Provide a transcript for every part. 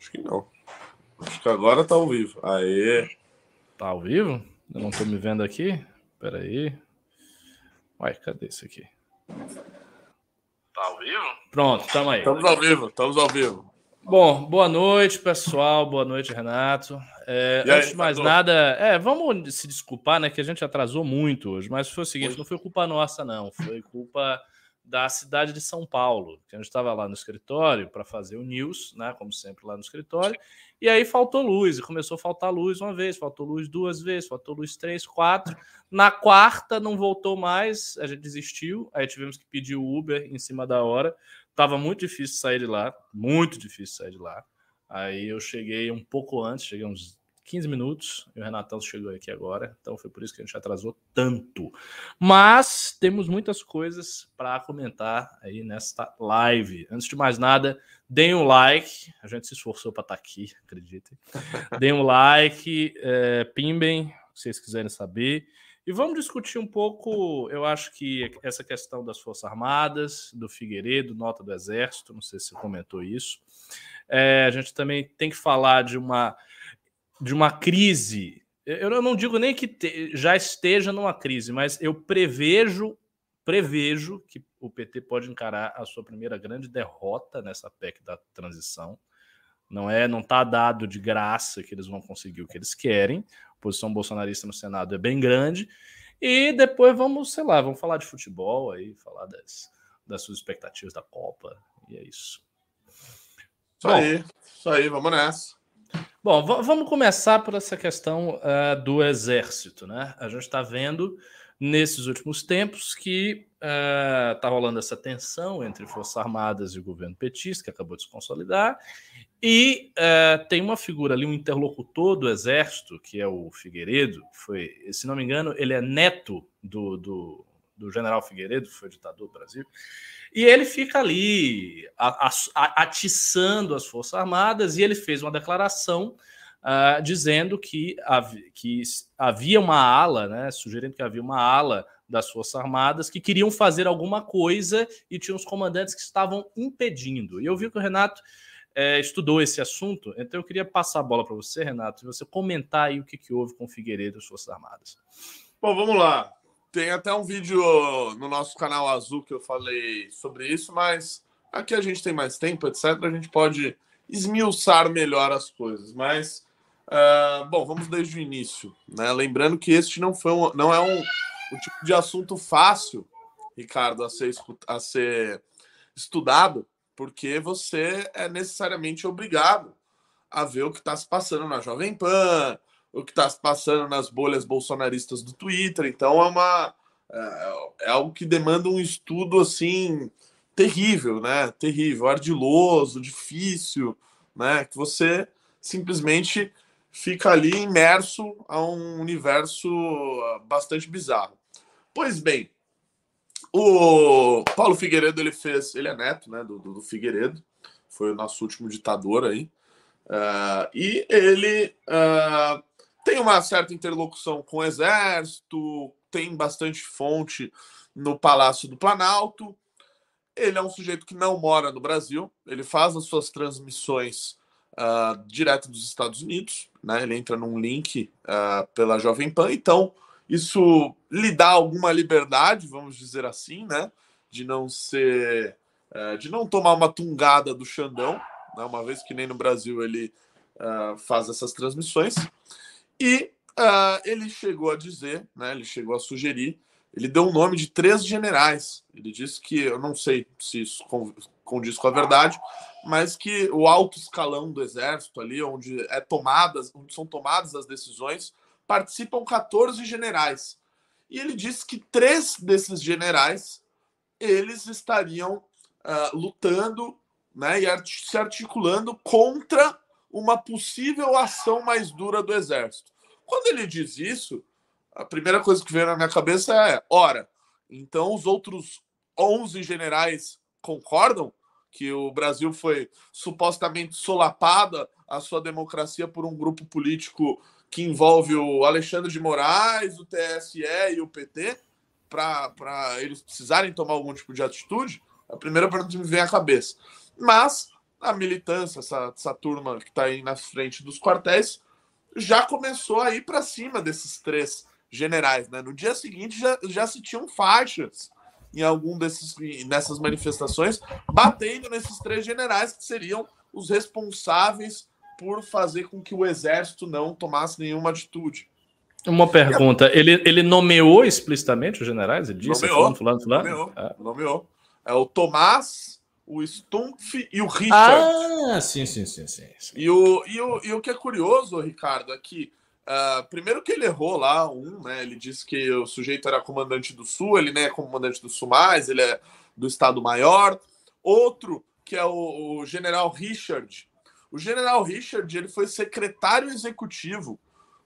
Acho que não. Acho que agora tá ao vivo. Aê. Tá ao vivo? Eu não tô me vendo aqui? Pera aí. Uai, cadê isso aqui? Tá ao vivo? Pronto, tamo aí. Estamos ao vivo, estamos ao vivo. Bom, boa noite, pessoal. Boa noite, Renato. É, aí, antes de mais nada, é, vamos se desculpar, né? Que a gente atrasou muito hoje, mas foi o seguinte: não foi culpa nossa, não. Foi culpa da cidade de São Paulo. Que a gente estava lá no escritório para fazer o news, né? Como sempre lá no escritório. E aí faltou luz, e começou a faltar luz uma vez, faltou luz duas vezes, faltou luz três, quatro. Na quarta não voltou mais, a gente desistiu, aí tivemos que pedir o Uber em cima da hora. Tava muito difícil sair de lá, muito difícil sair de lá. Aí eu cheguei um pouco antes, cheguei uns 15 minutos, e o Renatão chegou aqui agora, então foi por isso que a gente atrasou tanto. Mas temos muitas coisas para comentar aí nesta live. Antes de mais nada, deem um like, a gente se esforçou para estar aqui, acreditem. Deem um like, é, pimbem, se vocês quiserem saber. E vamos discutir um pouco, eu acho que essa questão das Forças Armadas, do Figueiredo, nota do Exército, não sei se você comentou isso. É, a gente também tem que falar de uma, de uma crise. Eu não digo nem que te- já esteja numa crise, mas eu prevejo, prevejo que o PT pode encarar a sua primeira grande derrota nessa PEC da transição. Não é, não está dado de graça que eles vão conseguir o que eles querem. A posição bolsonarista no Senado é bem grande. E depois vamos, sei lá, vamos falar de futebol aí, falar das, das suas expectativas da Copa. E é isso. Isso aí, isso aí, vamos nessa. Bom, va- vamos começar por essa questão ah, do exército, né? A gente está vendo nesses últimos tempos que está rolando essa tensão entre Forças Armadas e o governo petista, que acabou de se consolidar, e ah, tem uma figura ali, um interlocutor do exército, que é o Figueiredo, foi, se não me engano, ele é neto do, do, do general Figueiredo, que foi ditador do Brasil, e ele fica ali atiçando as Forças Armadas e ele fez uma declaração ah, dizendo que, que havia uma ala, né, sugerindo que havia uma ala das Forças Armadas que queriam fazer alguma coisa e tinha os comandantes que estavam impedindo. E eu vi que o Renato eh, estudou esse assunto, então eu queria passar a bola para você, Renato, e você comentar aí o que, que houve com o Figueiredo e as Forças Armadas. Bom, vamos lá. Tem até um vídeo no nosso canal azul que eu falei sobre isso, mas aqui a gente tem mais tempo, etc. A gente pode esmiuçar melhor as coisas. Mas, ah, bom, vamos desde o início. Né? Lembrando que este não, foi um, não é um, um tipo de assunto fácil, Ricardo, a ser, a ser estudado, porque você é necessariamente obrigado a ver o que está se passando na Jovem Pan, o que está se passando nas bolhas bolsonaristas do Twitter. Então é uma é, é algo que demanda um estudo assim terrível, né? Terrível, ardiloso, difícil, né? Que você simplesmente fica ali imerso a um universo ah, bastante bizarro. Pois bem, o Paulo Figueiredo ele fez, ele é neto, né? Do, do do Figueiredo, foi o nosso último ditador aí. Ah, e ele ah, tem uma certa interlocução com o Exército, tem bastante fonte no Palácio do Planalto. Ele é um sujeito que não mora no Brasil, ele faz as suas transmissões ah, direto dos Estados Unidos, né? Ele entra num link ah, pela Jovem Pan, então isso lhe dá alguma liberdade, vamos dizer assim, né? De não ser, eh, de não tomar uma tungada do Xandão, né? uma vez que nem no Brasil ele ah, faz essas transmissões. E ah, ele chegou a dizer, né, ele chegou a sugerir, ele deu o nome de três generais. Ele disse que, eu não sei se isso con- condiz com a verdade, mas que o alto escalão do exército ali, onde é tomadas, onde são tomadas as decisões, participam 14 generais. E ele disse que três desses generais eles estariam ah, lutando né, e arti- se articulando contra uma possível ação mais dura do exército. Quando ele diz isso, a primeira coisa que veio na minha cabeça é: ora, então os outros 11 generais concordam que o Brasil foi supostamente solapada a sua democracia por um grupo político que envolve o Alexandre de Moraes, o TSE e o PT, para eles precisarem tomar algum tipo de atitude? A primeira pergunta que me vem à cabeça. Mas a militância, essa, essa turma que está aí na frente dos quartéis, já começou a ir para cima desses três generais. Né? No dia seguinte já, já se tinham faixas em algum desses nessas manifestações, batendo nesses três generais que seriam os responsáveis por fazer com que o exército não tomasse nenhuma atitude. Uma pergunta, ele, ele nomeou explicitamente os generais? Ele disse nomeou, fulano, fulano, fulano? Nomeou, é. nomeou. É o Tomás, o Stumpf e o Richard. Ah, sim, sim, sim, sim. sim. E, o, e, o, e o que é curioso, Ricardo, é que Uh, primeiro que ele errou lá, um, né? Ele disse que o sujeito era comandante do Sul, ele nem é comandante do Sul mais, ele é do Estado Maior. Outro, que é o, o general Richard. O general Richard ele foi secretário executivo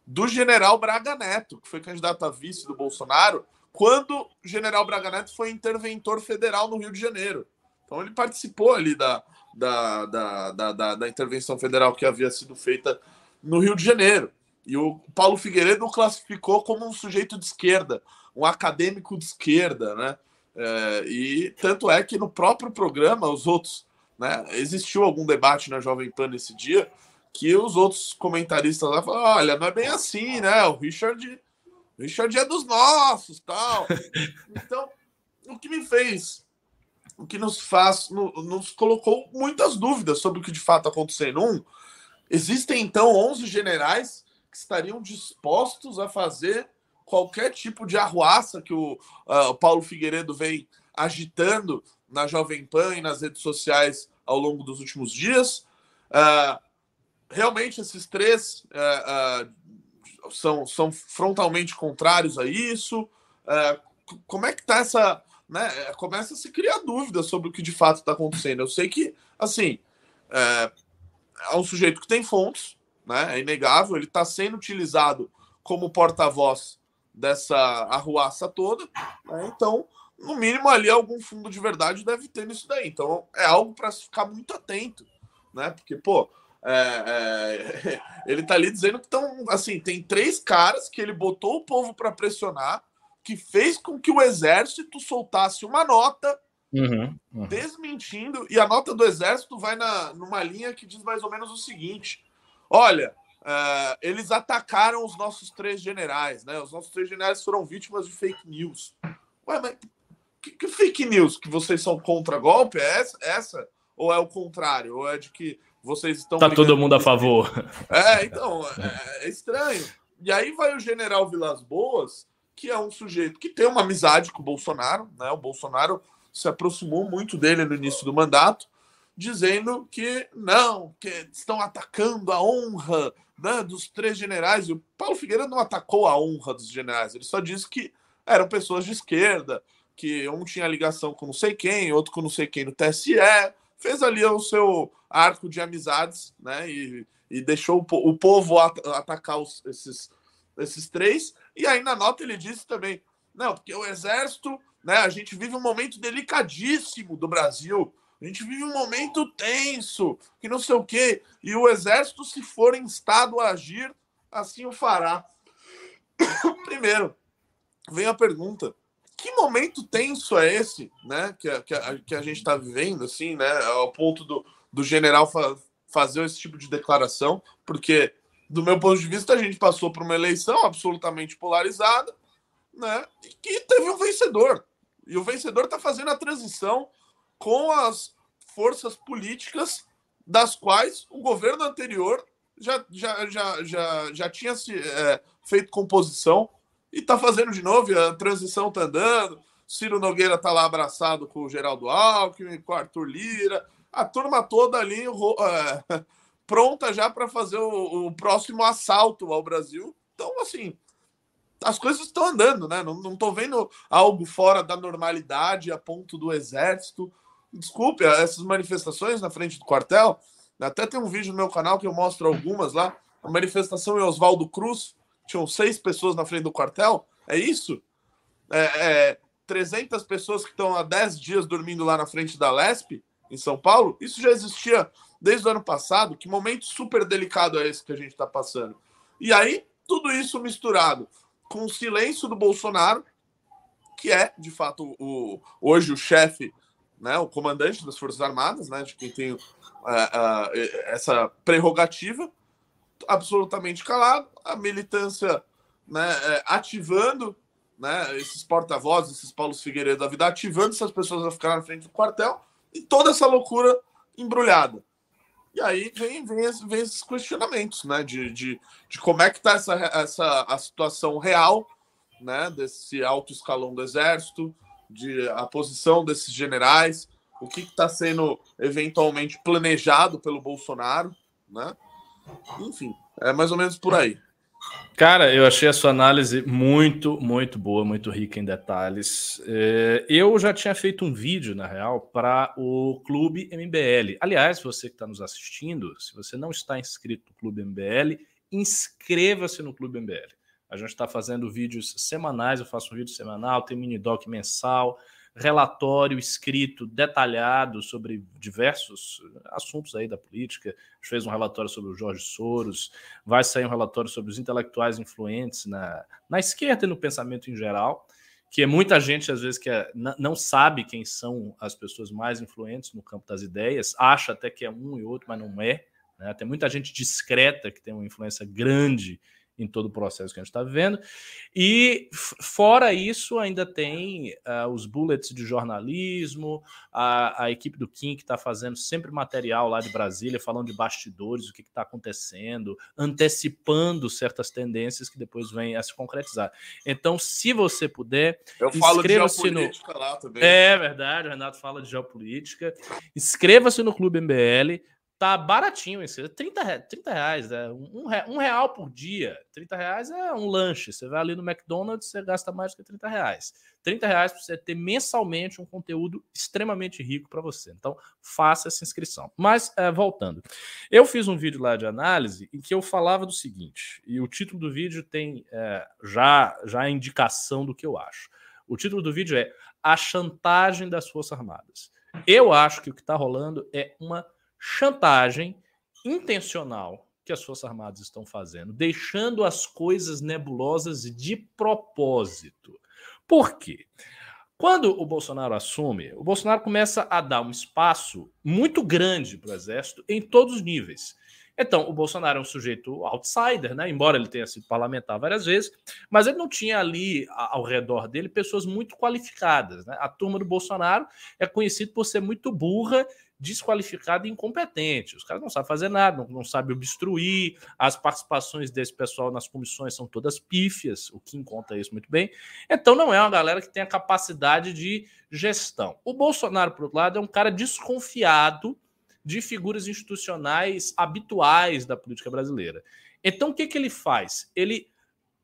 do general Braga Neto, que foi candidato a vice do Bolsonaro, quando o general Braga Neto foi interventor federal no Rio de Janeiro. Então ele participou ali da, da, da, da, da, da intervenção federal que havia sido feita no Rio de Janeiro. E o Paulo Figueiredo o classificou como um sujeito de esquerda, um acadêmico de esquerda, né? É, e tanto é que no próprio programa, os outros, né? Existiu algum debate na Jovem Pan nesse dia que os outros comentaristas lá falaram: olha, não é bem assim, né? O Richard, o Richard é dos nossos, tal. Então, o que me fez, o que nos faz, nos colocou muitas dúvidas sobre o que de fato aconteceu. Um, existem então 11 generais que estariam dispostos a fazer qualquer tipo de arruaça que o, uh, o Paulo Figueiredo vem agitando na Jovem Pan e nas redes sociais ao longo dos últimos dias. Uh, realmente, esses três uh, são, são frontalmente contrários a isso. como é que está essa. Né, começa a se criar dúvidas sobre o que de fato está acontecendo. Eu sei que, assim, é, é um sujeito que tem fontes, né? É inegável, ele está sendo utilizado como porta-voz dessa arruaça toda, né? então, no mínimo ali algum fundo de verdade deve ter nisso daí. Então, é algo para ficar muito atento, né? Porque, pô, é, é, ele tá ali dizendo que estão, assim, tem três caras que ele botou o povo para pressionar, que fez com que o exército soltasse uma nota Uhum, uhum. desmentindo, e a nota do exército vai na, numa linha que diz mais ou menos o seguinte: Olha, uh, eles atacaram os nossos três generais, né? Os nossos três generais foram vítimas de fake news. Ué, mas que, que fake news? Que vocês são contra golpe? É essa, essa? Ou é o contrário? Ou é de que vocês estão. Tá todo mundo a favor. É, então, é, é estranho. E aí vai o general Vilas Boas, que é um sujeito que tem uma amizade com o Bolsonaro, né? O Bolsonaro se aproximou muito dele no início do mandato dizendo que não, que estão atacando a honra né, dos três generais. E o Paulo Figueiredo não atacou a honra dos generais, ele só disse que eram pessoas de esquerda, que um tinha ligação com não sei quem, outro com não sei quem no TSE, fez ali o seu arco de amizades, né? E, e deixou o, povo at atacar os, esses, esses três. E aí na nota ele disse também, não, porque o exército, né? A gente vive um momento delicadíssimo do Brasil a gente vive um momento tenso, que não sei o quê. E o exército, se for instado a agir, assim o fará. Primeiro, vem a pergunta: que momento tenso é esse, né? Que, que, a, que a gente está vivendo, assim, né? Ao ponto do, do general fa fazer esse tipo de declaração, porque, do meu ponto de vista, a gente passou por uma eleição absolutamente polarizada, né? E que teve um vencedor. E o vencedor está fazendo a transição com as forças políticas das quais o governo anterior já, já, já, já, já tinha se é, feito composição e está fazendo de novo, a transição está andando. Ciro Nogueira está lá abraçado com o Geraldo Alckmin, com o Arthur Lira, a turma toda ali pronta já para fazer o, o, próximo assalto ao Brasil. Então, assim, as coisas estão andando, né? Não estou vendo algo fora da normalidade a ponto do exército desculpe, essas manifestações na frente do quartel, até tem um vídeo no meu canal que eu mostro algumas lá, a manifestação em Oswaldo Cruz, tinham seis pessoas na frente do quartel, é isso? É, é 300 pessoas que estão há 10 dias dormindo lá na frente da Lesp, em São Paulo, isso já existia desde o ano passado, que momento super delicado é esse que a gente está passando? E aí, tudo isso misturado com o silêncio do Bolsonaro, que é, de fato, o, hoje o chefe né, o comandante das Forças Armadas, né, de quem tem uh, uh, essa prerrogativa, absolutamente calado, a militância né, é, ativando né, esses porta-vozes, esses Paulos Figueiredo da vida, ativando essas pessoas a ficar na frente do quartel e toda essa loucura embrulhada. E aí vem, vem, vem esses questionamentos, né? De, de, de como é que está essa, essa a situação real, né? Desse alto escalão do exército, de a posição desses generais, o que está sendo eventualmente planejado pelo Bolsonaro, né? Enfim, é mais ou menos por aí. Cara, eu achei a sua análise muito, muito boa, muito rica em detalhes. É, eu já tinha feito um vídeo, na real, para o Clube MBL. Aliás, você que está nos assistindo, se você não está inscrito no Clube MBL, inscreva-se no Clube MBL. A gente está fazendo vídeos semanais, eu faço um vídeo semanal, tem mini doc mensal relatório escrito detalhado sobre diversos assuntos aí da política. Fez um relatório sobre o Jorge Soros, vai sair um relatório sobre os intelectuais influentes na, na esquerda e no pensamento em geral, que é muita gente às vezes que é, não sabe quem são as pessoas mais influentes no campo das ideias, acha até que é um e outro, mas não é. Né? Tem muita gente discreta que tem uma influência grande em todo o processo que a gente está vivendo. E fora isso, ainda tem uh, os bullets de jornalismo, a, a equipe do Kim que está fazendo sempre material lá de Brasília, falando de bastidores, o que está acontecendo, antecipando certas tendências que depois vêm a se concretizar. Então, se você puder, eu falo de geopolítica no... lá também. É verdade, o Renato fala de geopolítica. Inscreva-se no Clube MBL tá baratinho isso. 30, 30 reais, é um, um real por dia. 30 reais é um lanche. Você vai ali no McDonald's, você gasta mais que 30 reais. 30 reais para você ter mensalmente um conteúdo extremamente rico para você. Então, faça essa inscrição. Mas, é, voltando. Eu fiz um vídeo lá de análise em que eu falava do seguinte, e o título do vídeo tem é, já, já a indicação do que eu acho. O título do vídeo é A Chantagem das Forças Armadas. Eu acho que o que está rolando é uma chantagem intencional que as Forças Armadas estão fazendo, deixando as coisas nebulosas de propósito. Por quê? Quando o Bolsonaro assume, o Bolsonaro começa a dar um espaço muito grande para o Exército em todos os níveis. Então, o Bolsonaro é um sujeito outsider, né? embora ele tenha sido parlamentar várias vezes, mas ele não tinha ali ao redor dele pessoas muito qualificadas. Né? A turma do Bolsonaro é conhecida por ser muito burra desqualificado e incompetente. Os caras não sabem fazer nada, não, não sabem obstruir. As participações desse pessoal nas comissões são todas pífias, o que conta isso muito bem. Então não é uma galera que tem a capacidade de gestão. O Bolsonaro, por outro lado, é um cara desconfiado de figuras institucionais habituais da política brasileira. Então o que, que ele faz? Ele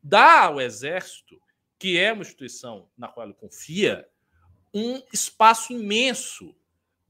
dá ao Exército, que é uma instituição na qual ele confia, um espaço imenso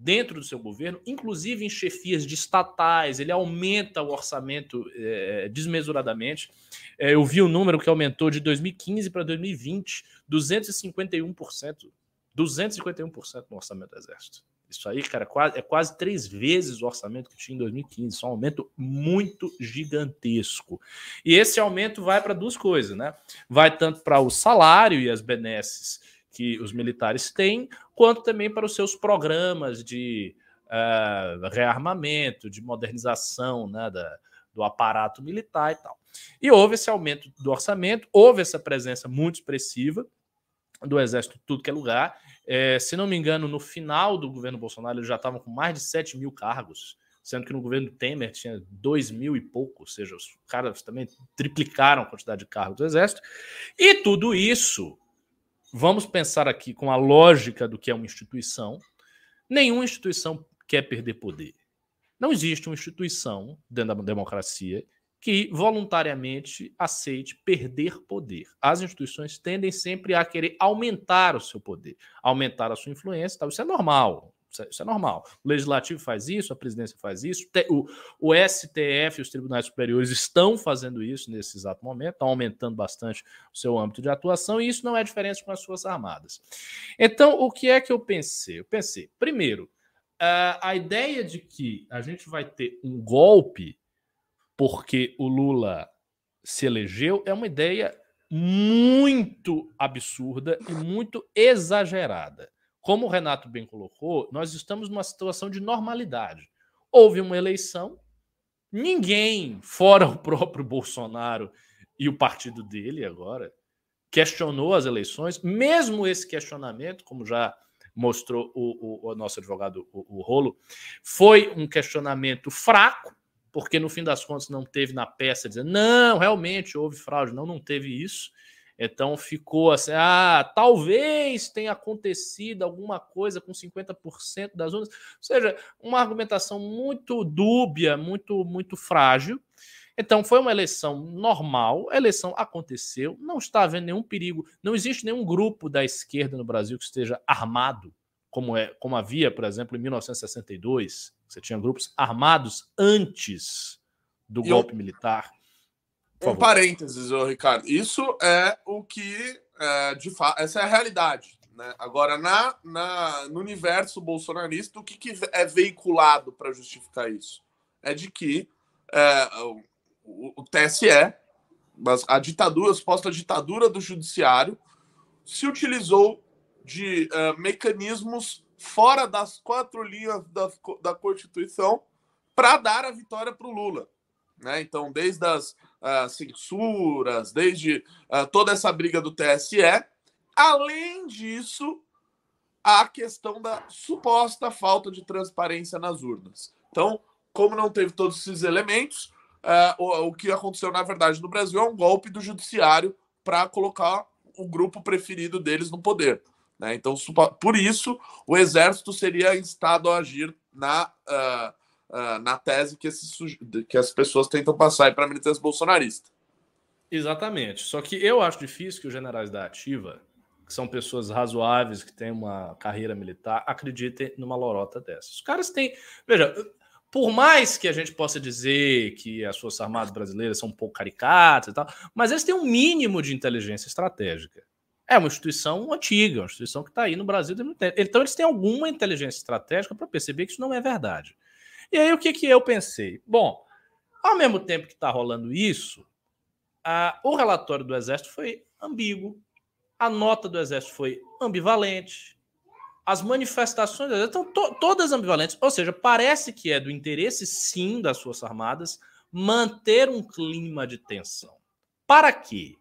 dentro do seu governo, inclusive em chefias de estatais, ele aumenta o orçamento é, desmesuradamente. É, eu vi o número que aumentou de 2015 para 2020, 251%, 251% no orçamento do Exército. Isso aí, cara, é quase, três vezes o orçamento que tinha em 2015. Isso é um aumento muito gigantesco. E esse aumento vai para duas coisas, né? Vai tanto para o salário e as benesses que os militares têm, quanto também para os seus programas de uh, rearmamento, de modernização né, da, do aparato militar e tal. E houve esse aumento do orçamento, houve essa presença muito expressiva do Exército em tudo que é lugar. É, se não me engano, no final do governo Bolsonaro, eles já estavam com mais de 7 mil cargos, sendo que no governo Temer tinha 2 mil e pouco, ou seja, os caras também triplicaram a quantidade de cargos do Exército. E tudo isso vamos pensar aqui com a lógica do que é uma instituição. Nenhuma instituição quer perder poder. Não existe uma instituição dentro da democracia que voluntariamente aceite perder poder. As instituições tendem sempre a querer aumentar o seu poder, aumentar a sua influência, tal. isso é normal. Isso é, é, normal. O legislativo faz isso, a presidência faz isso, o, STF e os tribunais superiores estão fazendo isso nesse exato momento, estão aumentando bastante o seu âmbito de atuação, e isso não é diferente com as Forças Armadas. Então, o que é que eu pensei? Eu pensei, primeiro, a ideia de que a gente vai ter um golpe porque o Lula se elegeu é uma ideia muito absurda e muito exagerada. como o Renato bem colocou, nós estamos numa situação de normalidade. Houve uma eleição, ninguém, fora o próprio Bolsonaro e o partido dele agora, questionou as eleições, mesmo esse questionamento, como já mostrou o, o, o nosso advogado, o, o Rolo, foi um questionamento fraco, porque no fim das contas não teve na peça dizendo, não, realmente houve fraude, não, não teve isso. Então ficou assim: ah, talvez tenha acontecido alguma coisa com 50% das urnas. Ou seja, uma argumentação muito dúbia, muito, muito frágil. Então foi uma eleição normal, a eleição aconteceu, não está havendo nenhum perigo, não existe nenhum grupo da esquerda no Brasil que esteja armado, como, é, como havia, por exemplo, em 1962. Você tinha grupos armados antes do e golpe eu... militar um parênteses, ô, Ricardo. Isso é o que, é, de fato, essa é a realidade. Né? Agora, na, na, no universo bolsonarista, o que, que é veiculado para justificar isso? É de que é, o, o, TSE, a ditadura, a suposta ditadura do judiciário, se utilizou de uh, mecanismos fora das quatro linhas da, da Constituição para dar a vitória para o Lula. Né? Então, desde as uh, censuras, desde uh, toda essa briga do TSE. Além disso, a questão da suposta falta de transparência nas urnas. Então, como não teve todos esses elementos, uh, o, o que aconteceu, na verdade, no Brasil é um golpe do judiciário para colocar o grupo preferido deles no poder. Né? Então, por isso, o exército seria instado a agir na uh, uh, na tese que, que as pessoas tentam passar para a militância bolsonarista. Exatamente. Só que eu acho difícil que os generais da ativa, que são pessoas razoáveis, que têm uma carreira militar, acreditem numa lorota dessas. Os caras têm. Veja, por mais que a gente possa dizer que as Forças Armadas brasileiras são um pouco caricatas e tal, mas eles têm um mínimo de inteligência estratégica. É uma instituição antiga, uma instituição que está aí no Brasil. Então, eles têm alguma inteligência estratégica para perceber que isso não é verdade. E aí o que, que eu pensei? Bom, ao mesmo tempo que está rolando isso, a, o relatório do Exército foi ambíguo, a nota do Exército foi ambivalente, as manifestações estão to, todas ambivalentes. Ou seja, parece que é do interesse, sim, das Forças Armadas manter um clima de tensão. Para quê?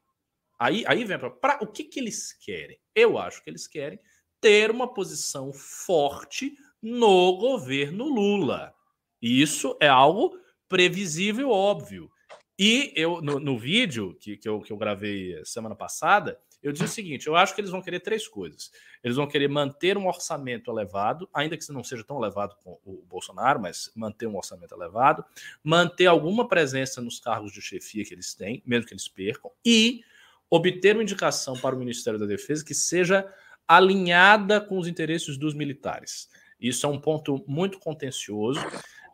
Aí, aí vem para o que, que eles querem? Eu acho que eles querem ter uma posição forte no governo Lula. Isso é algo previsível, óbvio. E eu, no, no vídeo que, que, eu, que eu gravei semana passada, eu disse o seguinte: eu acho que eles vão querer três coisas. Eles vão querer manter um orçamento elevado, ainda que não seja tão elevado com o Bolsonaro, mas manter um orçamento elevado, manter alguma presença nos cargos de chefia que eles têm, mesmo que eles percam, e obter uma indicação para o Ministério da Defesa que seja alinhada com os interesses dos militares. Isso é um ponto muito contencioso.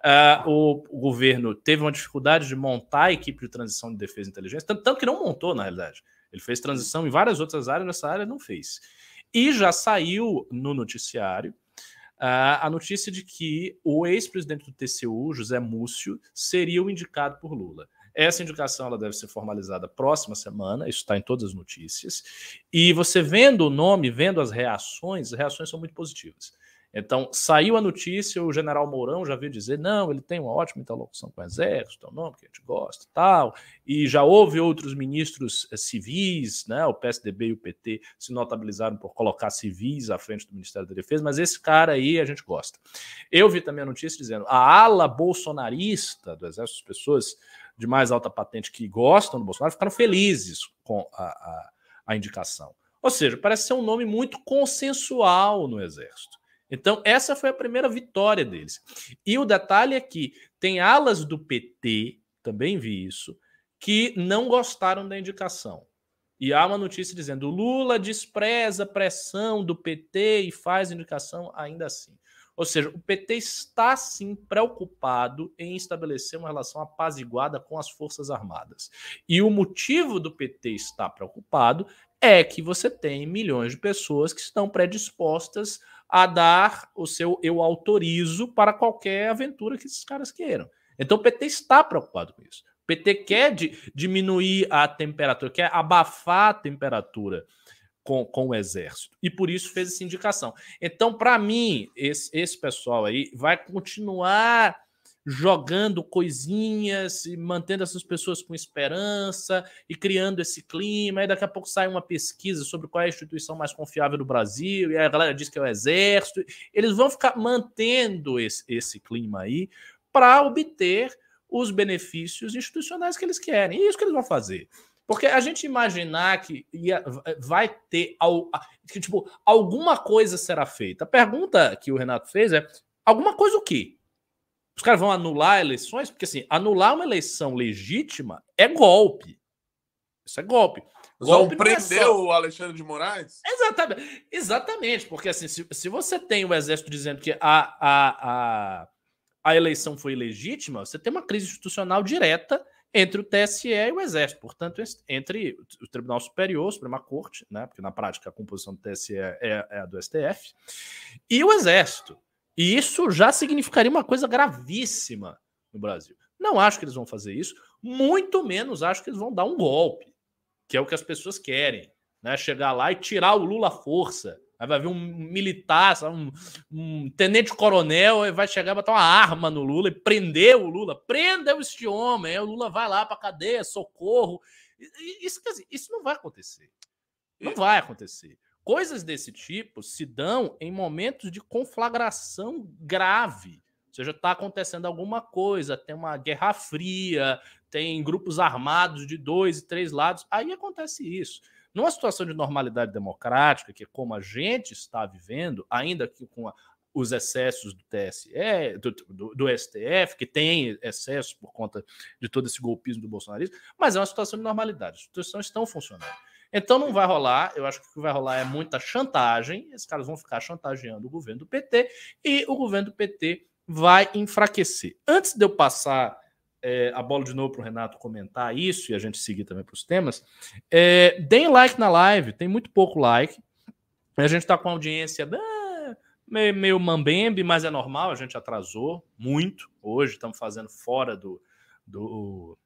Uh, o, governo teve uma dificuldade de montar a equipe de transição de defesa e inteligência, tanto, tanto, que não montou, na realidade. Ele fez transição em várias outras áreas, nessa área não fez. E já saiu no noticiário uh, a notícia de que o ex-presidente do TCU, José Múcio, seria o indicado por Lula. Essa indicação ela deve ser formalizada próxima semana, isso está em todas as notícias. E você vendo o nome, vendo as reações, as reações são muito positivas. Então, saiu a notícia, o general Mourão já veio dizer: não, ele tem uma ótima interlocução com o Exército, é um nome que a gente gosta tal. E já houve outros ministros eh, civis, né? O PSDB e o PT se notabilizaram por colocar civis à frente do Ministério da Defesa, mas esse cara aí a gente gosta. Eu vi também a notícia dizendo: a ala bolsonarista do Exército, as pessoas de mais alta patente que gostam do Bolsonaro, ficaram felizes com a, a, a indicação. Ou seja, parece ser um nome muito consensual no Exército. Então, essa foi a primeira vitória deles. E o detalhe é que tem alas do PT, também vi isso, que não gostaram da indicação. E há uma notícia dizendo: Lula despreza a pressão do PT e faz indicação ainda assim. Ou seja, o PT está sim preocupado em estabelecer uma relação apaziguada com as Forças Armadas. E o motivo do PT estar preocupado é que você tem milhões de pessoas que estão predispostas a dar o seu eu autorizo para qualquer aventura que esses caras queiram. Então o PT está preocupado com isso. O PT quer diminuir a temperatura, quer abafar a temperatura com, com o exército. E por isso fez essa indicação. Então, para mim, esse, esse pessoal aí vai continuar jogando coisinhas e mantendo essas pessoas com esperança e criando esse clima. Aí daqui a pouco sai uma pesquisa sobre qual é a instituição mais confiável do Brasil, e a galera diz que é o Exército. Eles vão ficar mantendo esse, esse clima aí para obter os benefícios institucionais que eles querem. E é isso que eles vão fazer. Porque a gente imaginar que ia, vai ter que, tipo, alguma coisa será feita. A pergunta que o Renato fez é: alguma coisa o quê? Os caras vão anular eleições? Porque, assim, anular uma eleição legítima é golpe. Isso é golpe. Vão prender é só... o Alexandre de Moraes? Exatamente. Exatamente. Porque, assim, se, se você tem o exército dizendo que a, a, a, a eleição foi ilegítima, você tem uma crise institucional direta entre o TSE e o Exército, portanto, entre o Tribunal Superior, a Suprema Corte, né, porque na prática a composição do TSE é, é a do STF, e o Exército. E isso já significaria uma coisa gravíssima no Brasil. Não acho que eles vão fazer isso, muito menos acho que eles vão dar um golpe, que é o que as pessoas querem, né? Chegar lá e tirar o Lula à força. Aí vai vir um militar, um, um tenente-coronel, vai chegar e botar uma arma no Lula e prender o Lula. Prenda este homem, aí o Lula vai lá para cadeia, socorro. Isso, dizer, isso não vai acontecer. Não vai acontecer. Coisas desse tipo se dão em momentos de conflagração grave. Ou seja, está acontecendo alguma coisa, tem uma guerra fria, tem grupos armados de dois e três lados. Aí acontece isso. Numa situação de normalidade democrática, que é como a gente está vivendo, ainda que com a, os excessos do TSE, do, do, do, STF, que tem excessos por conta de todo esse golpismo do bolsonarismo, mas é uma situação de normalidade. As instituições estão funcionando. Então não vai rolar. Eu acho que o que vai rolar é muita chantagem. Esses caras vão ficar chantageando o governo do PT e o governo do PT vai enfraquecer. Antes de eu passar é, a bola de novo para o Renato comentar isso e a gente seguir também para os temas, é, deem like na live. Tem muito pouco like. A gente está com audiência ah, meio, meio mambembe, mas é normal. A gente atrasou muito hoje. Estamos fazendo fora do, do,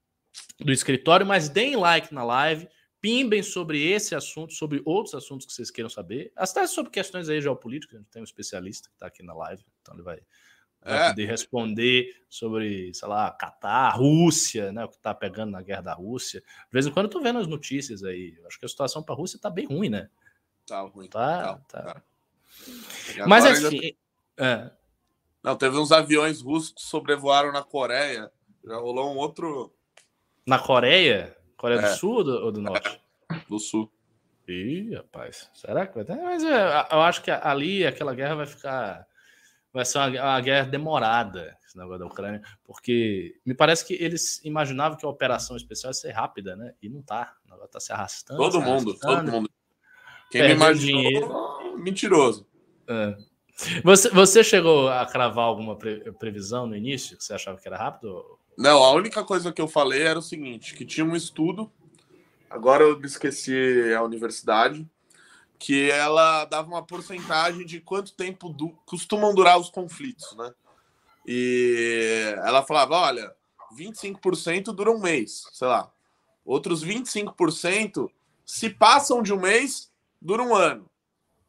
do escritório, mas deem like na live pimbem sobre esse assunto, sobre outros assuntos que vocês queiram saber. Até sobre questões aí geopolíticas, a gente tem um especialista que está aqui na live, então ele vai, vai é. poder responder sobre, sei lá, Catar, Rússia, né, o que está pegando na guerra da Rússia. De vez em quando eu tô vendo as notícias aí, acho que a situação para a Rússia está bem ruim, né? Tá ruim. Tá, tá. tá. Mas assim... É. Não, teve uns aviões russos que sobrevoaram na Coreia, já rolou um outro... Na Coreia? Coreia é. do Sul ou do, ou do Norte? Do Sul. Ih, rapaz. Será que vai ter? Mas eu, é, eu acho que ali aquela guerra vai ficar. Vai ser uma, uma, guerra demorada, esse negócio da Ucrânia, porque me parece que eles imaginavam que a operação especial ia ser rápida, né? E não tá. O negócio tá se arrastando. Todo se mundo, arrastando. todo mundo. Quem me imaginou, dinheiro. mentiroso. É. Você, você chegou a cravar alguma pre, previsão no início que você achava que era rápido? Não, a única coisa que eu falei era o seguinte, que tinha um estudo, agora eu me esqueci a universidade, que ela dava uma porcentagem de quanto tempo du costumam durar os conflitos, né? E ela falava, olha, 25% dura um mês, sei lá. Outros 25% se passam de um mês, dura um ano.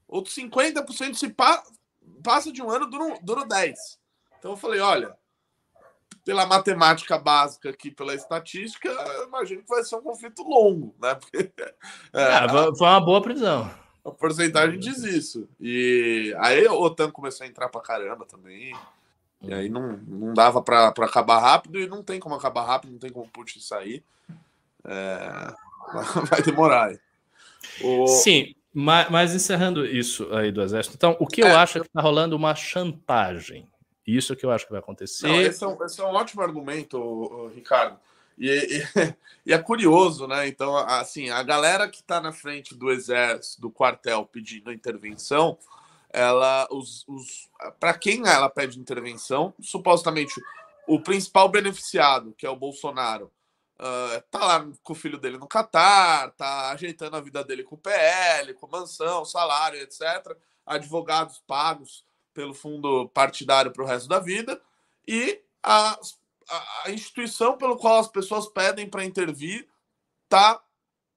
Outros 50% se pa passa de um ano, dura, dura 10. Então eu falei, olha, pela matemática básica aqui, pela estatística, imagino que vai ser um conflito longo, né? Porque, é, ah, foi uma boa prisão. A porcentagem diz isso. E aí o OTAN começou a entrar pra caramba também. E aí não, não dava para acabar rápido e não tem como acabar rápido, não tem como Putin sair. É... Vai demorar. O... Sim, mas, mas, encerrando isso aí do Exército, então, o que eu é, acho é que está rolando uma chantagem. Isso que eu acho que vai acontecer. Não, esse, é um, esse, é um, ótimo argumento, Ricardo. E, e, e, é curioso, né? Então, assim, a galera que está na frente do exército, do quartel, pedindo intervenção, ela, os, os para quem ela pede intervenção, supostamente o principal beneficiado, que é o Bolsonaro, uh, tá lá com o filho dele no Catar, tá ajeitando a vida dele com o PL, com mansão, salário, etc. Advogados pagos pelo fundo partidário para o resto da vida, e a, a, instituição pelo qual as pessoas pedem para intervir está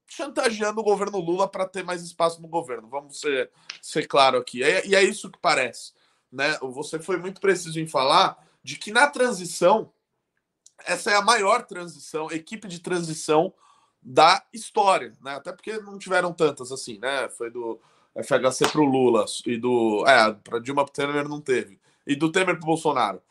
chantageando o governo Lula para ter mais espaço no governo. Vamos ser, ser claro aqui. É, e é isso que parece. Né? Você foi muito preciso em falar de que na transição, essa é a maior transição, equipe de transição da história, né? Até porque não tiveram tantas assim, né? Foi do FHC para o Lula e do. É, para Dilma Temer não teve. E do Temer para Bolsonaro.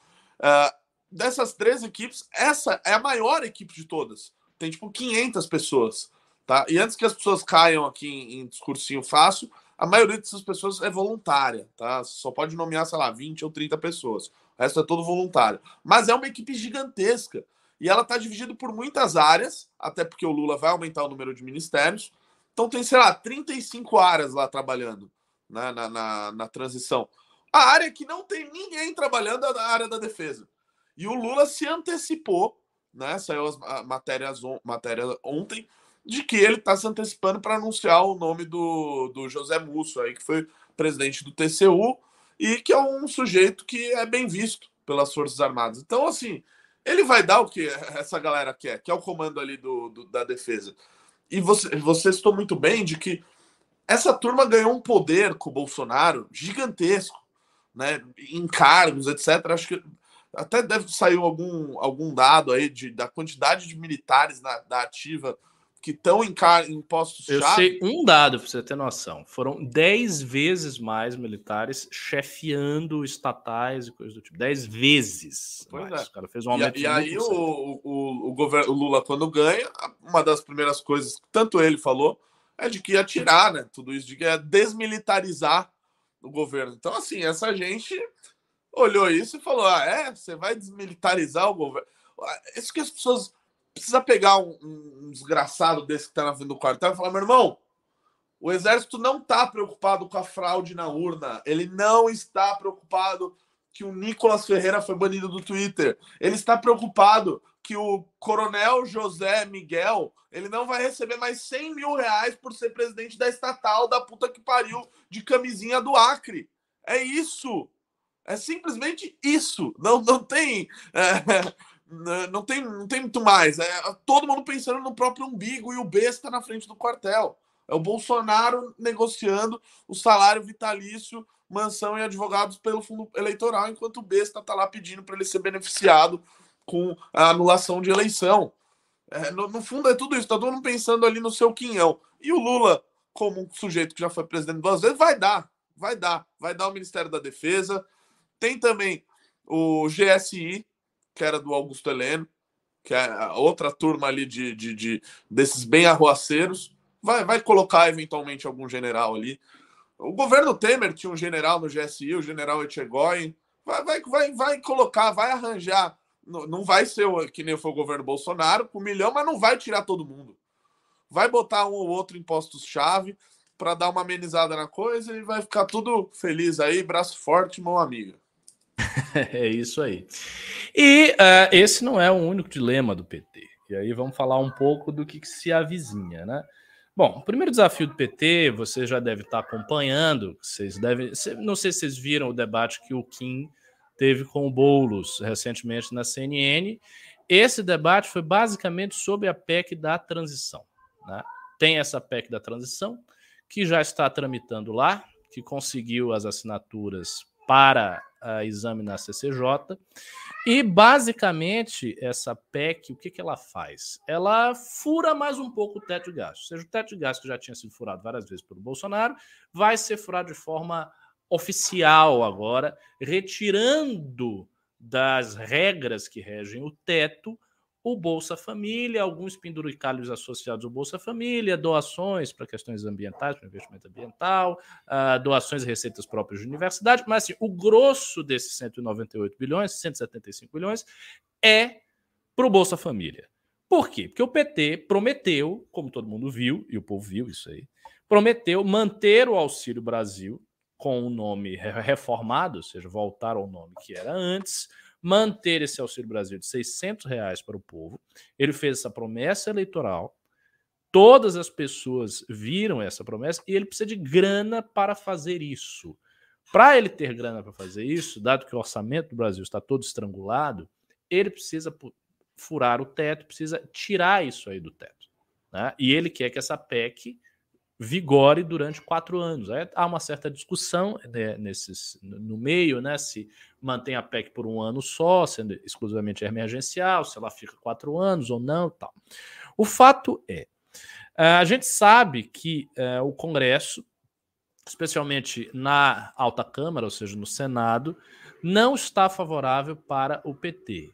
Uh, dessas três equipes, essa é a maior equipe de todas. Tem tipo 500 pessoas, tá? E antes que as pessoas caiam aqui em, em discursinho fácil, a maioria dessas pessoas é voluntária, tá? Só pode nomear, sei lá, 20 ou 30 pessoas. O resto é todo voluntário. Mas é uma equipe gigantesca. E ela está dividida por muitas áreas, até porque o Lula vai aumentar o número de ministérios. Então tem, sei lá, 35 áreas lá trabalhando né, na, na, na transição. A área que não tem ninguém trabalhando é a área da defesa. E o Lula se antecipou, né? Saiu as matérias, on, matéria ontem, de que ele está se antecipando para anunciar o nome do, do José Musso, aí, que foi presidente do TCU e que é um sujeito que é bem visto pelas Forças Armadas. Então, assim, ele vai dar o que essa galera quer, que é o comando ali do, do da defesa. E você, você citou muito bem de que essa turma ganhou um poder com o Bolsonaro gigantesco, né? Em cargos, etc. Acho que até deve sair algum, algum dado aí de, da quantidade de militares na, da ativa que estão em, em postos Eu sei um dado para você ter noção. Foram 10 vezes mais militares chefiando estatais e coisas do tipo. 10 vezes. Pois mais. É. O cara fez um aumento E, e aí o, o, o, governo, o Lula, quando ganha, uma das primeiras coisas que tanto ele falou é de que ia tirar né, tudo isso, de que ia desmilitarizar o governo. Então, assim, essa gente olhou isso e falou: ah, é? Você vai desmilitarizar o governo? Ah, isso que as pessoas precisa pegar um, um desgraçado desse que tá na frente do quartel e falar: meu irmão, o exército não está preocupado com a fraude na urna. Ele não está preocupado que o Nicolas Ferreira foi banido do Twitter. Ele está preocupado que o coronel José Miguel ele não vai receber mais 100 mil reais por ser presidente da estatal da puta que pariu de camisinha do Acre. É isso. É simplesmente isso. Não, não tem. É, não tem, não tem muito mais. É todo mundo pensando no próprio umbigo e o besta na frente do quartel. É o Bolsonaro negociando o salário vitalício, mansão e advogados pelo fundo eleitoral, enquanto o besta está lá pedindo para ele ser beneficiado com a anulação de eleição. É, no, no, fundo é tudo isso, está todo mundo pensando ali no seu quinhão. E o Lula, como um sujeito que já foi presidente duas vezes, vai dar, vai dar, vai dar o Ministério da Defesa. Tem também o GSI, que era do Augusto Heleno, que é outra turma ali de, de, de, desses bem arruaceiros. Vai, vai colocar eventualmente algum general ali. O governo Temer tinha um general no GSI, o general Etchegóin. Vai, vai, vai, vai colocar, vai arranjar. Não, não vai ser que nem foi o governo Bolsonaro, com um milhão, mas não vai tirar todo mundo. Vai botar um ou outro em postos-chave para dar uma amenizada na coisa e vai ficar tudo feliz aí, braço forte, mão amiga. é isso aí. E uh, esse não é o único dilema do PT. E aí vamos falar um pouco do que, que se avizinha, né? Bom, o primeiro desafio do PT, você já deve estar acompanhando, vocês devem, não sei se vocês viram o debate que o Kim teve com o Boulos recentemente na CNN. Esse debate foi basicamente sobre a PEC da transição. Né? Tem essa PEC da transição, que já está tramitando lá, que conseguiu as assinaturas para a exame na CCJ. E basicamente essa PEC, o que, que ela faz? Ela fura mais um pouco o teto de gastos. Ou seja, o teto de gastos que já tinha sido furado várias vezes pelo Bolsonaro vai ser furado de forma oficial agora, retirando das regras que regem o teto o Bolsa Família, alguns penduricalhos associados ao Bolsa Família, doações para questões ambientais, para investimento ambiental, uh, doações e receitas próprias de universidade, mas assim, o grosso desses 198 bilhões, 175 bilhões, é para o Bolsa Família. Por quê? Porque o PT prometeu, como todo mundo viu, e o povo viu isso aí, prometeu manter o Auxílio Brasil com o nome reformado, ou seja, voltar ao nome que era antes, manter esse Auxílio Brasil de 600 reais para o povo. Ele fez essa promessa eleitoral. Todas as pessoas viram essa promessa e ele precisa de grana para fazer isso. Para ele ter grana para fazer isso, dado que o orçamento do Brasil está todo estrangulado, ele precisa furar o teto, precisa tirar isso aí do teto. Né? E ele quer que essa PEC vigore durante quatro anos. Aí há uma certa discussão né, nesses, no meio, né? Se mantém a PEC por um ano só, sendo exclusivamente emergencial, se ela fica quatro anos ou não, tal. O fato é, a gente sabe que é, o Congresso, especialmente na alta Câmara, ou seja, no Senado, não está favorável para o PT.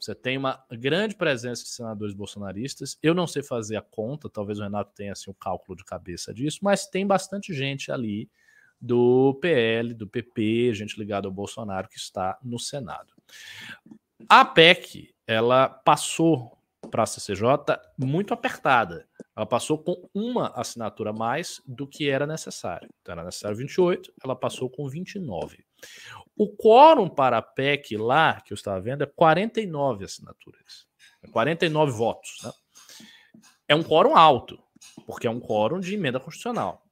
Você tem uma grande presença de senadores bolsonaristas. Eu não sei fazer a conta, talvez o Renato tenha assim, o cálculo de cabeça disso, mas tem bastante gente ali do PL, do PP, gente ligada ao Bolsonaro que está no Senado. A PEC, ela passou para a CCJ muito apertada. Ela passou com uma assinatura a mais do que era necessário. Então era necessário 28, ela passou com 29. O quórum para a PEC lá, que eu estava vendo, é 49 assinaturas. 49 votos. Né? É um quórum alto, porque é um quórum de emenda constitucional.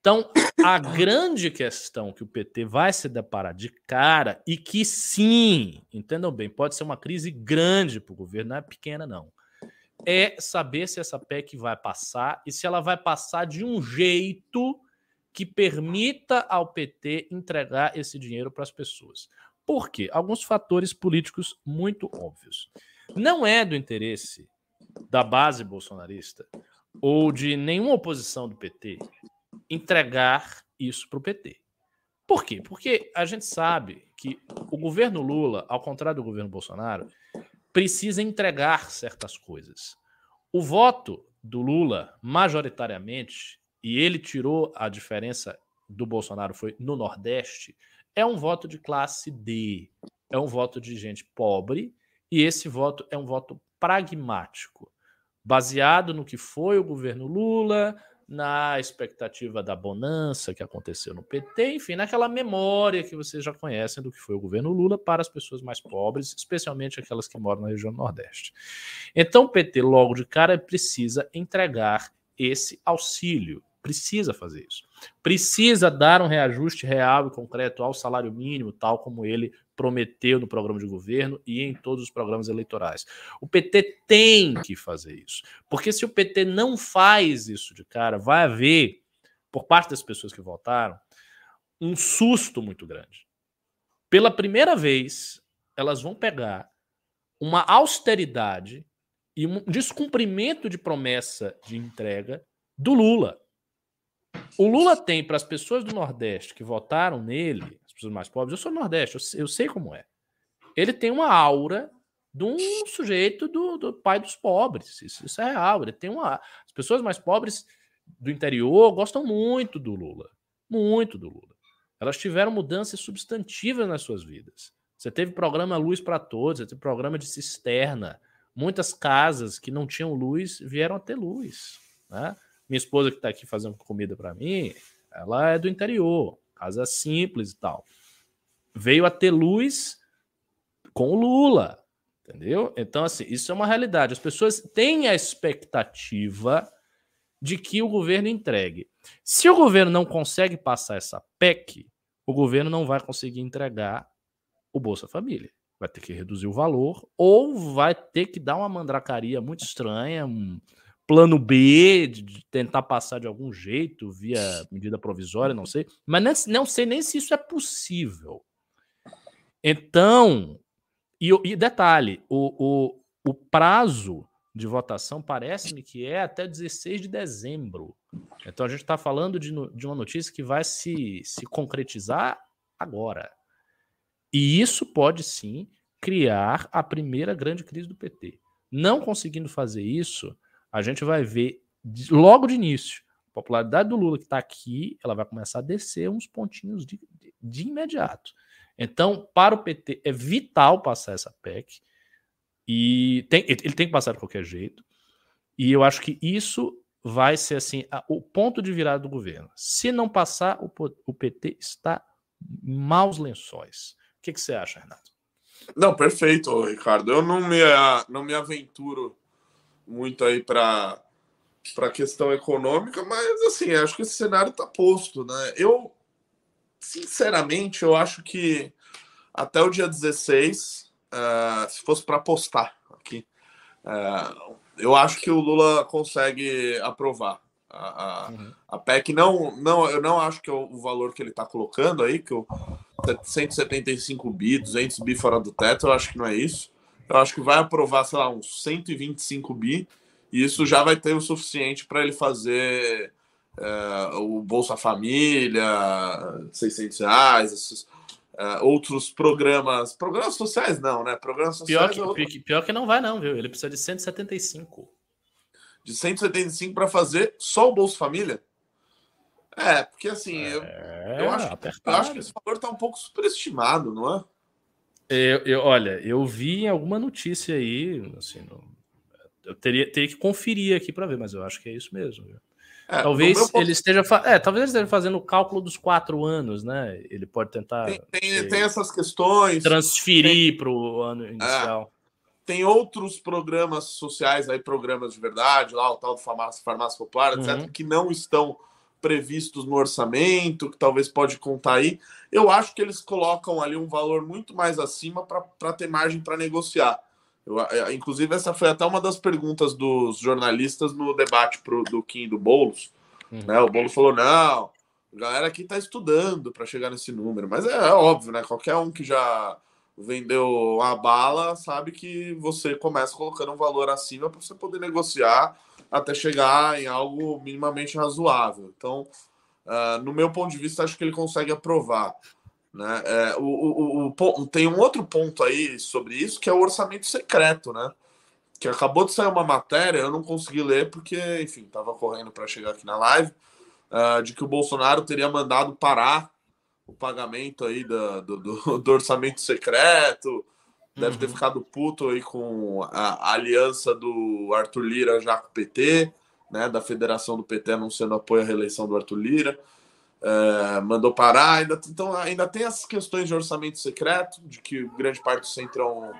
Então, a grande questão que o PT vai se deparar de cara, e que sim, entendam bem, pode ser uma crise grande para o governo, não é pequena, não. É saber se essa PEC vai passar e se ela vai passar de um jeito que permita ao PT entregar esse dinheiro para as pessoas. Por quê? Alguns fatores políticos muito óbvios. Não é do interesse da base bolsonarista ou de nenhuma oposição do PT entregar isso para o PT. Por quê? Porque a gente sabe que o governo Lula, ao contrário do governo Bolsonaro, precisa entregar certas coisas. O voto do Lula, majoritariamente, e ele tirou a diferença do Bolsonaro foi no Nordeste, é um voto de classe D, é um voto de gente pobre, e esse voto é um voto pragmático, baseado no que foi o governo Lula, na expectativa da bonança que aconteceu no PT, enfim, naquela memória que vocês já conhecem do que foi o governo Lula para as pessoas mais pobres, especialmente aquelas que moram na região Nordeste. Então, o PT, logo de cara, precisa entregar esse auxílio Precisa fazer isso. Precisa dar um reajuste real e concreto ao salário mínimo, tal como ele prometeu no programa de governo e em todos os programas eleitorais. O PT tem que fazer isso. Porque se o PT não faz isso de cara, vai haver, por parte das pessoas que votaram, um susto muito grande. Pela primeira vez, elas vão pegar uma austeridade e um descumprimento de promessa de entrega do Lula. O Lula tem para as pessoas do Nordeste que votaram nele, as pessoas mais pobres, eu sou do Nordeste, eu sei, eu sei como é. Ele tem uma aura de um sujeito do, do pai dos pobres. Isso, isso, é real. Ele tem uma. As pessoas mais pobres do interior gostam muito do Lula. Muito do Lula. Elas tiveram mudanças substantivas nas suas vidas. Você teve programa Luz para Todos, você teve programa de cisterna. Muitas casas que não tinham luz vieram a ter luz. Né? Minha esposa que está aqui fazendo comida para mim, ela é do interior, casa simples e tal. Veio a ter luz com o Lula, entendeu? Então, assim, isso é uma realidade. As pessoas têm a expectativa de que o governo entregue. Se o governo não consegue passar essa PEC, o governo não vai conseguir entregar o Bolsa Família. Vai ter que reduzir o valor ou vai ter que dar uma mandracaria muito estranha, um, plano B, de tentar passar de algum jeito via medida provisória, não sei, mas não, sei nem se isso é possível. Então, e, e detalhe, o, o, o prazo de votação parece-me que é até 16 de dezembro. Então a gente está falando de, de uma notícia que vai se, se concretizar agora. E isso pode sim criar a primeira grande crise do PT. Não conseguindo fazer isso, a gente vai ver logo de início a popularidade do Lula que está aqui, ela vai começar a descer uns pontinhos de, de, imediato. Então, para o PT é vital passar essa PEC e tem, ele tem que passar de qualquer jeito. E eu acho que isso vai ser assim a, o ponto de virada do governo. Se não passar, o, o PT está em maus lençóis. O que, que você acha, Renato? Não, perfeito, Ricardo. Eu não me, não me aventuro muito aí para para a questão econômica, mas assim, acho que esse cenário está posto, né? Eu, sinceramente, eu acho que até o dia 16, uh, se fosse para apostar aqui, É, eu acho que o Lula consegue aprovar. A, a, uhum. a PEC não, não, eu não acho que é o valor que ele está colocando aí, que o 175 bi, 200 bi fora do teto, eu acho que não é isso. Eu acho que vai aprovar, sei lá, uns 125 bi, e isso já vai ter o suficiente para ele fazer é, o Bolsa Família, 600 reais, esses, é, outros programas. Programas sociais não, né? Programas sociais. Pior que, é pior que não vai, não, viu? Ele precisa de 175. De 175 para fazer só o Bolsa Família? É, porque assim, eu, é, eu, acho, eu acho que esse valor está um pouco superestimado, não é? Eu, eu, olha, eu vi alguma notícia aí, assim, eu teria, teria que conferir aqui para ver, mas eu acho que é isso mesmo. É, talvez ponto... ele esteja é, talvez esteja fazendo o cálculo dos quatro anos, né? Ele pode tentar tem, tem, tem essas questões transferir para o ano inicial. É, tem outros programas sociais aí, programas de verdade, lá o tal do farmácia, farmácia popular, etc, uhum. que não estão previstos no orçamento, que talvez pode contar aí. Eu acho que eles colocam ali um valor muito mais acima para ter margem para negociar. Eu, é, inclusive, essa foi até uma das perguntas dos jornalistas no debate pro, do Kim e do Boulos. Uhum. Né? O Boulos falou: não, a galera aqui está estudando para chegar nesse número. Mas é, é, óbvio, né? Qualquer um que já vendeu a bala sabe que você começa colocando um valor acima para você poder negociar até chegar em algo minimamente razoável. Então, uh, no meu ponto de vista, acho que ele consegue aprovar. Né? É, o, o, o, tem um outro ponto aí sobre isso, que é o orçamento secreto, né? Que acabou de sair uma matéria, eu não consegui ler porque, enfim, estava correndo para chegar aqui na live, uh, de que o Bolsonaro teria mandado parar o pagamento aí do, do, do orçamento secreto, deve uhum. ter ficado puto aí com a, a, aliança do Arthur Lira já com o PT, né? Da federação do PT anunciando apoio à reeleição do Arthur Lira. É, mandou parar. Ainda, então, ainda tem as questões de orçamento secreto, de que grande parte do Centrão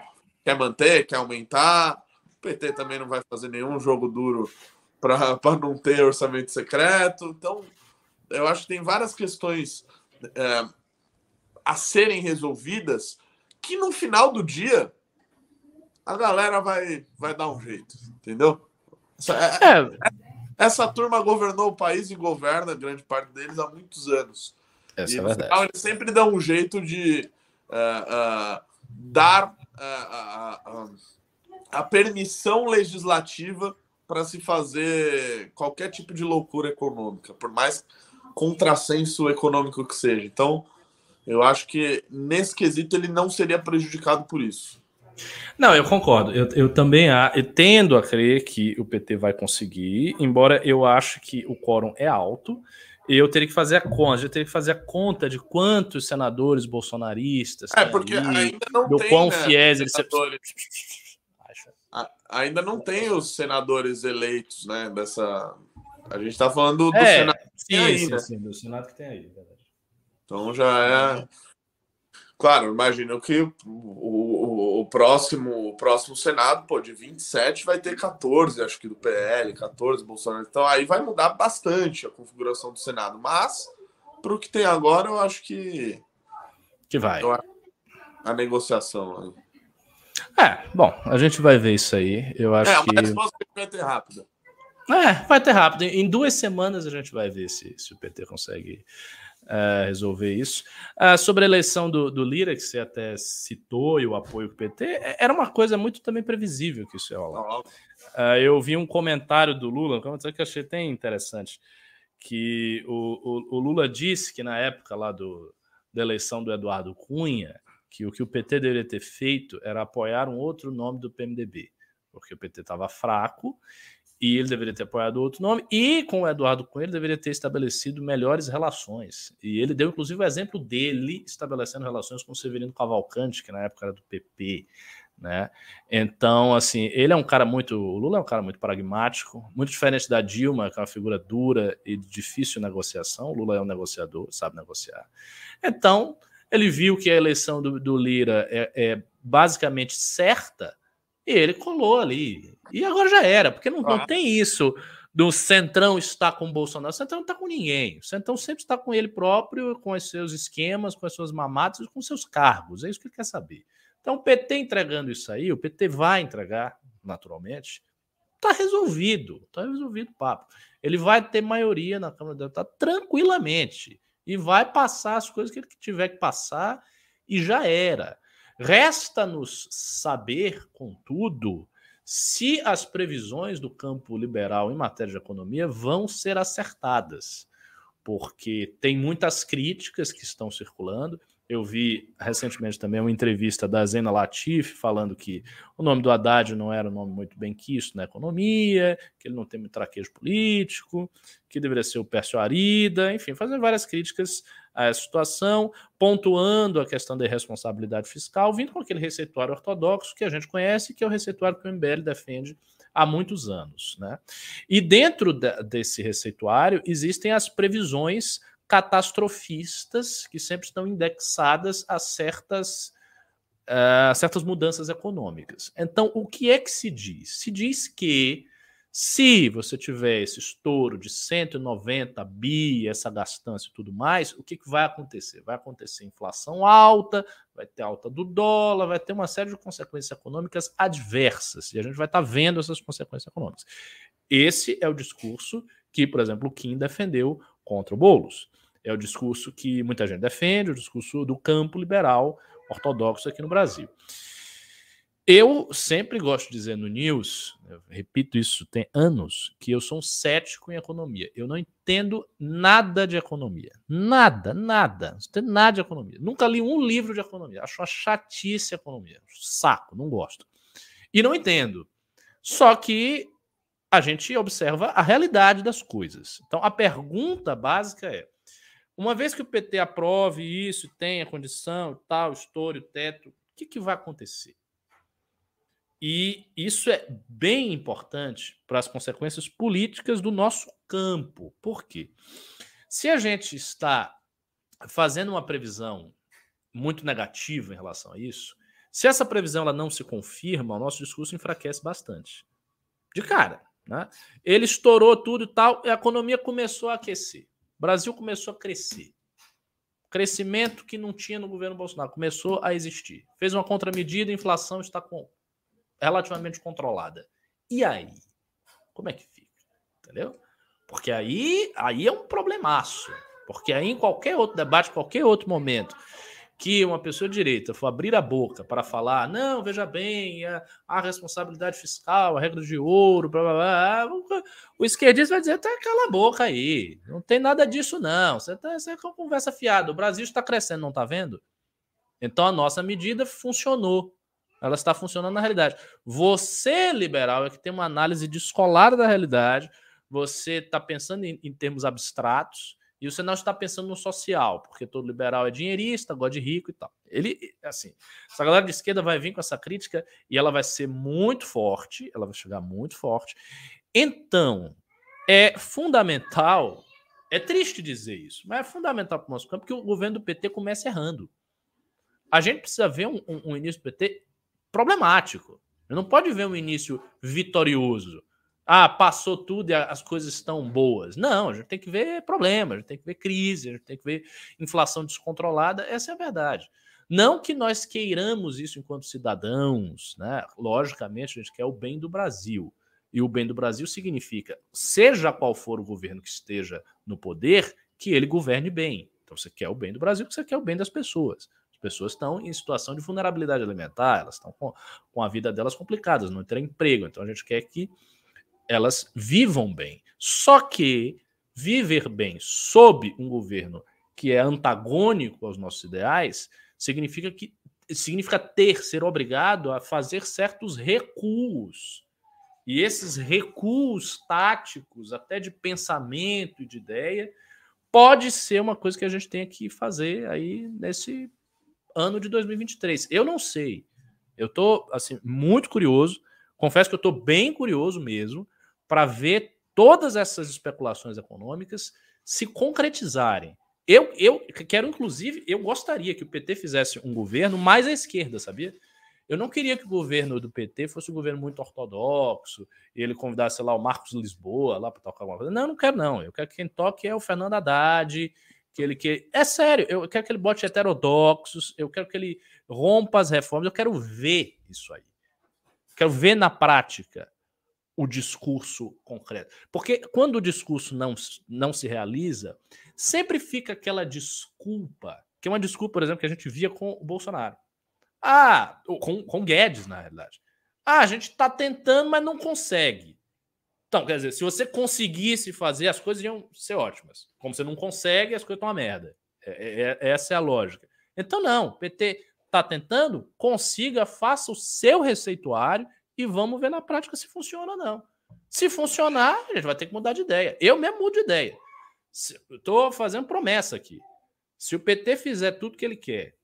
quer manter, quer aumentar. O PT também não vai fazer nenhum jogo duro para não ter orçamento secreto. Então, eu acho que tem várias questões é, a serem resolvidas que no final do dia a galera vai, vai dar um jeito, entendeu? É, é, essa turma governou o país e governa grande parte deles há muitos anos. Essa e, é verdade. Final, eles sempre dão um jeito de uh, uh, dar uh, a permissão legislativa para se fazer qualquer tipo de loucura econômica, por mais contrassenso econômico que seja. Então, eu acho que nesse quesito ele não seria prejudicado por isso. Não, eu concordo. Eu, eu também eu tendo a crer que o PT vai conseguir, embora eu acho que o quórum é alto. Eu teria que fazer a conta, eu teria que fazer a conta de quantos senadores bolsonaristas. É, porque ali, ainda não do tem. quão né, fiéis eles senadores... Ainda não tem os senadores eleitos, né? Dessa. A gente está falando do é, Senado. Sim, sim, né? sim, do Senado que tem aí, verdade. Então já é. Claro, imagino que o, o, o, próximo, o próximo Senado, pô, de 27 vai ter 14, acho que do PL, 14 Bolsonaro. Então aí vai mudar bastante a configuração do Senado. Mas, para o que tem agora, eu acho que. Que vai. A negociação. É, bom, a gente vai ver isso aí. Eu acho é, que. É, que vai ter rápida. É, vai ter rápido. Em duas semanas a gente vai ver se, se o PT consegue uh, resolver isso. Uh, sobre a eleição do, do, Lira, que você até citou, e o apoio do PT, é, era uma coisa muito também previsível que isso ia rolar. Uh, eu vi um comentário do Lula, um comentário que eu achei até interessante, que o, o, o Lula disse que na época lá do, da eleição do Eduardo Cunha, que o que o PT deveria ter feito era apoiar um outro nome do PMDB, porque o PT estava fraco e ele deveria ter apoiado outro nome, e com o Eduardo Cunha ele deveria ter estabelecido melhores relações. E ele deu, inclusive, o exemplo dele estabelecendo relações com o Severino Cavalcante, que na época era do PP. Né? Então, assim, ele é um cara muito. O Lula é um cara muito pragmático, muito diferente da Dilma, que é uma figura dura e de difícil negociação. O Lula é um negociador, sabe negociar. Então, ele viu que a eleição do, do Lira é, é basicamente certa e ele colou ali. E agora já era, porque não, não tem isso do Centrão estar com o Bolsonaro. O Centrão não está com ninguém. O Centrão sempre está com ele próprio, com os seus esquemas, com as suas mamadas, com seus cargos. É isso que ele quer saber. Então, o PT entregando isso aí, o PT vai entregar, naturalmente, está resolvido. Está resolvido o papo. Ele vai ter maioria na Câmara dos Deputados tranquilamente. E vai passar as coisas que ele tiver que passar e já era. Resta-nos saber, contudo, se as previsões do campo liberal em matéria de economia vão ser acertadas, porque tem muitas críticas que estão circulando. Eu vi recentemente também uma entrevista da Zena Latif falando que o nome do Haddad não era um nome muito bem quisto na economia, que ele não tem muito traquejo político, que deveria ser o Pércio Arida, enfim, fazendo várias críticas a situação, pontuando a questão da responsabilidade fiscal, vindo com aquele receituário ortodoxo que a gente conhece, que é o receituário que o MBL defende há muitos anos. Né? E dentro de, desse receituário existem as previsões catastrofistas que sempre estão indexadas a certas, uh, certas mudanças econômicas. Então, o que é que se diz? Se diz que se você tiver esse estouro de 190 bi, essa gastança e tudo mais, o que, que vai acontecer? Vai acontecer inflação alta, vai ter alta do dólar, vai ter uma série de consequências econômicas adversas, e a gente vai estar tá vendo essas consequências econômicas. Esse é o discurso que, por exemplo, o Kim defendeu contra o Boulos. É o discurso que muita gente defende, o discurso do campo liberal ortodoxo aqui no Brasil. Eu sempre gosto de dizer no News, repito isso tem anos, que eu sou um cético em economia. Eu não entendo nada de economia. Nada, nada. Não entendo nada de economia. Nunca li um livro de economia. Acho uma chatice economia. Saco, não gosto. E não entendo. Só que a gente observa a realidade das coisas. Então a pergunta básica é: uma vez que o PT aprove isso, tenha condição, tal, estoure o teto, o que, que vai acontecer? E isso é bem importante para as consequências políticas do nosso campo. Por quê? Se a gente está fazendo uma previsão muito negativa em relação a isso, se essa previsão ela não se confirma, o nosso discurso enfraquece bastante. De cara. Né? Ele estourou tudo e tal, e a economia começou a aquecer. O Brasil começou a crescer. Crescimento que não tinha no governo Bolsonaro começou a existir. Fez uma contramedida, a inflação está com, relativamente controlada. E aí? Como é que fica? Entendeu? Porque aí, aí é um problemaço. Porque aí, em qualquer outro debate, qualquer outro momento, que uma pessoa direita for abrir a boca para falar, não, veja bem, a, a responsabilidade fiscal, a regra de ouro, blá, blá, blá, o esquerdista vai dizer, até cala a boca aí, não tem nada disso não, você, tá, é uma conversa fiada, o Brasil está crescendo, não está vendo? Então a nossa medida funcionou, ela está funcionando na realidade. Você, liberal, é que tem uma análise descolada da realidade, você está pensando em, em termos abstratos, e você não está pensando no social, porque todo liberal é dinheirista, gosta de rico e tal. Ele, assim, essa galera de esquerda vai vir com essa crítica e ela vai ser muito forte, ela vai chegar muito forte. Então, é fundamental, é triste dizer isso, mas é fundamental para o nosso campo que o governo do PT comece errando. A gente precisa ver um, um, um início do PT problemático. Não pode ver um início vitorioso ah, passou tudo e as coisas estão boas. Não, a gente tem que ver problemas, a gente tem que ver crise, a gente tem que ver inflação descontrolada. Essa é a verdade. Não que nós queiramos isso enquanto cidadãos, né? Logicamente, a gente quer o bem do Brasil. E o bem do Brasil significa, seja qual for o governo que esteja no poder, que ele governe bem. Então você quer o bem do Brasil, você quer o bem das pessoas. As pessoas estão em situação de vulnerabilidade alimentar, elas estão com, com a vida delas complicadas, não terem emprego. Então a gente quer que elas vivam bem. Só que viver bem sob um governo que é antagônico aos nossos ideais significa que significa ter, ser obrigado a fazer certos recuos. E esses recuos táticos, até de pensamento e de ideia, pode ser uma coisa que a gente tem que fazer aí nesse ano de 2023. Eu não sei. Eu estou assim muito curioso. Confesso que eu estou bem curioso mesmo para ver todas essas especulações econômicas se concretizarem. Eu, eu quero, inclusive, eu gostaria que o PT fizesse um governo mais à esquerda, sabia? Eu não queria que o governo do PT fosse um governo muito ortodoxo, e ele convidasse lá o Marcos Lisboa lá para tocar alguma coisa. Não, não quero, não. Eu quero que quem toque é o Fernando Haddad, que ele que. É sério, eu quero que ele bote heterodoxos, eu quero que ele rompa as reformas, eu quero ver isso aí. Quero ver na prática o discurso concreto. Porque quando o discurso não, não se realiza, sempre fica aquela desculpa, que é uma desculpa, por exemplo, que a gente via com o Bolsonaro. Ah, com, com Guedes, na realidade. Ah, a gente está tentando, mas não consegue. Então, quer dizer, se você conseguisse fazer, as coisas iam ser ótimas. Como você não consegue, as coisas estão uma merda. É, é, é, essa é a lógica. Então, não, PT está tentando, consiga, faça o seu receituário e vamos ver na prática se funciona ou não. Se funcionar, a gente vai ter que mudar de ideia. Eu mesmo mudo de ideia. Estou fazendo promessa aqui. Se o PT fizer tudo que ele quer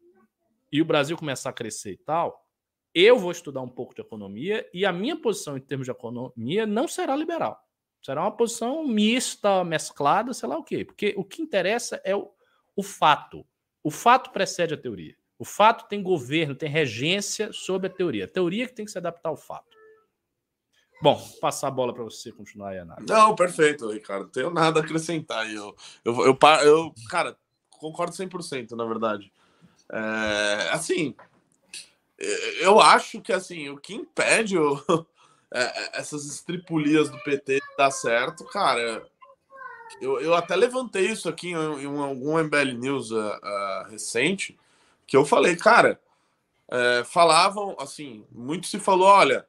e o Brasil começar a crescer e tal, eu vou estudar um pouco de economia e a minha posição em termos de economia não será liberal. Será uma posição mista, mesclada, sei lá o quê. Porque o que interessa é o, o fato. O fato precede a teoria. O fato tem governo, tem regência sobre a teoria. A teoria que tem que se adaptar ao fato. Bom, passar a bola para você continuar aí, Ana. Não, perfeito, Ricardo. Não tenho nada a acrescentar. Eu, eu, eu, eu cara, concordo 100%, na verdade. É, assim, eu acho que assim, o que impede o, é, essas estripulias do PT dar certo, cara, eu, eu até levantei isso aqui em, em algum MBL News uh, uh, recente, que eu falei, cara, é, falavam assim, muito se falou, olha,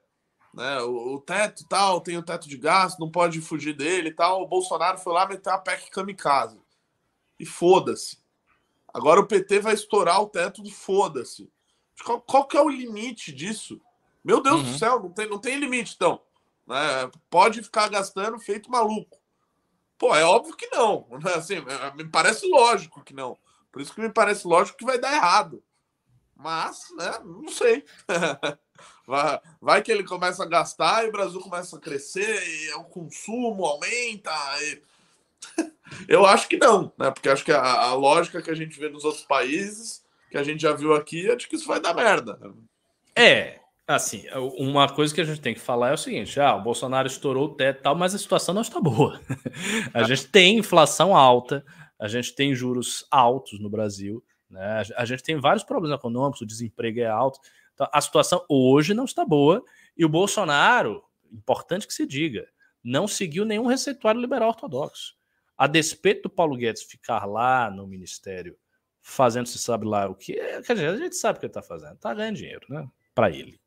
né, o, o, teto tal, tem o teto de gasto, não pode fugir dele tal. O Bolsonaro foi lá meter a PEC kamikaze. E foda-se. Agora o PT vai estourar o teto do foda-se. Qual, qual, que é o limite disso? Meu Deus uhum. do céu, não tem, não tem limite, então. Né? Pode ficar gastando feito maluco. Pô, é óbvio que não. Né? Assim, é, me parece lógico que não. Por isso que me parece lógico que vai dar errado. Mas, né, não sei. vai, vai, que ele começa a gastar e o Brasil começa a crescer e o consumo aumenta. E... Eu acho que não, né? Porque acho que a, a, lógica que a gente vê nos outros países, que a gente já viu aqui, é de que isso vai dar merda. É, assim, uma coisa que a gente tem que falar é o seguinte: ah, o Bolsonaro estourou o teto e tal, mas a situação não está boa. a gente tem inflação alta, a gente tem juros altos no Brasil, né? A gente tem vários problemas econômicos, o desemprego é alto. Então, a situação hoje não está boa e o Bolsonaro, importante que se diga, não seguiu nenhum receituário liberal ortodoxo. A despeito do Paulo Guedes ficar lá no ministério fazendo se sabe lá o que, dizer, a gente sabe o que ele está fazendo, está ganhando dinheiro, né? Para ele.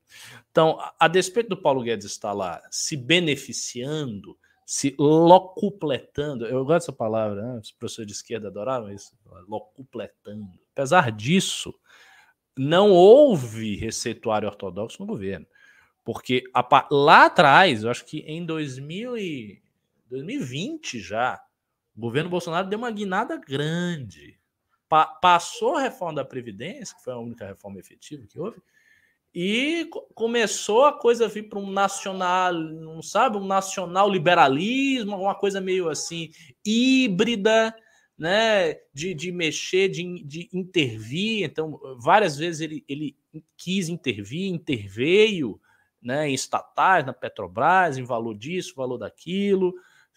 Então, a despeito do Paulo Guedes estar lá se beneficiando se locupletando. Eu gosto dessa palavra, né? os professores de esquerda adoravam isso, locupletando. Apesar disso, não houve receituário ortodoxo no governo. Porque a, lá atrás, eu acho que em 2000 e, 2020 já, o governo Bolsonaro deu uma guinada grande. Pa, passou a reforma da Previdência, que foi a única reforma efetiva que houve, e começou a coisa a vir para um nacional, não sabe, um nacional liberalismo, uma coisa meio assim híbrida, né, de, de mexer, de, de intervir. Então, várias vezes ele, ele quis intervir, interveio, né, em estatais, na Petrobras, em valor disso, valor daquilo,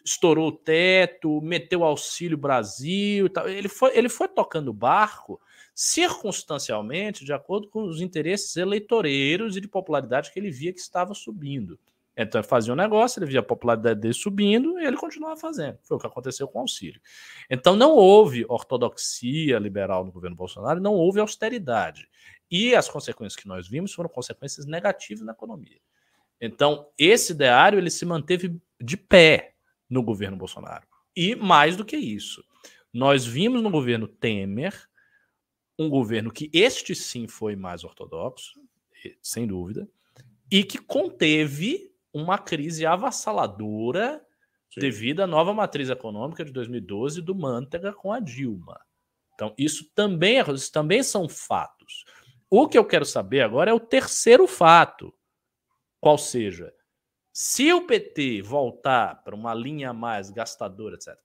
estourou o teto, meteu auxílio Brasil, tal. Ele foi, ele foi tocando barco circunstancialmente de acordo com os interesses eleitoreiros e de popularidade que ele via que estava subindo. Então, ele fazia um negócio, ele via a popularidade dele subindo e ele continuava fazendo. Foi o que aconteceu com o auxílio. Então, não houve ortodoxia liberal no governo Bolsonaro, não houve austeridade. E as consequências que nós vimos foram consequências negativas na economia. Então, esse ideário ele se manteve de pé no governo Bolsonaro. E mais do que isso, nós vimos no governo Temer um governo que este sim foi mais ortodoxo, sem dúvida, e que conteve uma crise avassaladora sim. devido à nova matriz econômica de 2012 do Mantega com a Dilma. Então, isso também, é, isso também são fatos. O que eu quero saber agora é o terceiro fato. Qual seja, se o PT voltar para uma linha mais gastadora, etc.,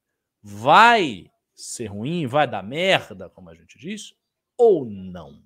vai ser ruim, vai dar merda, como a gente diz? ou não?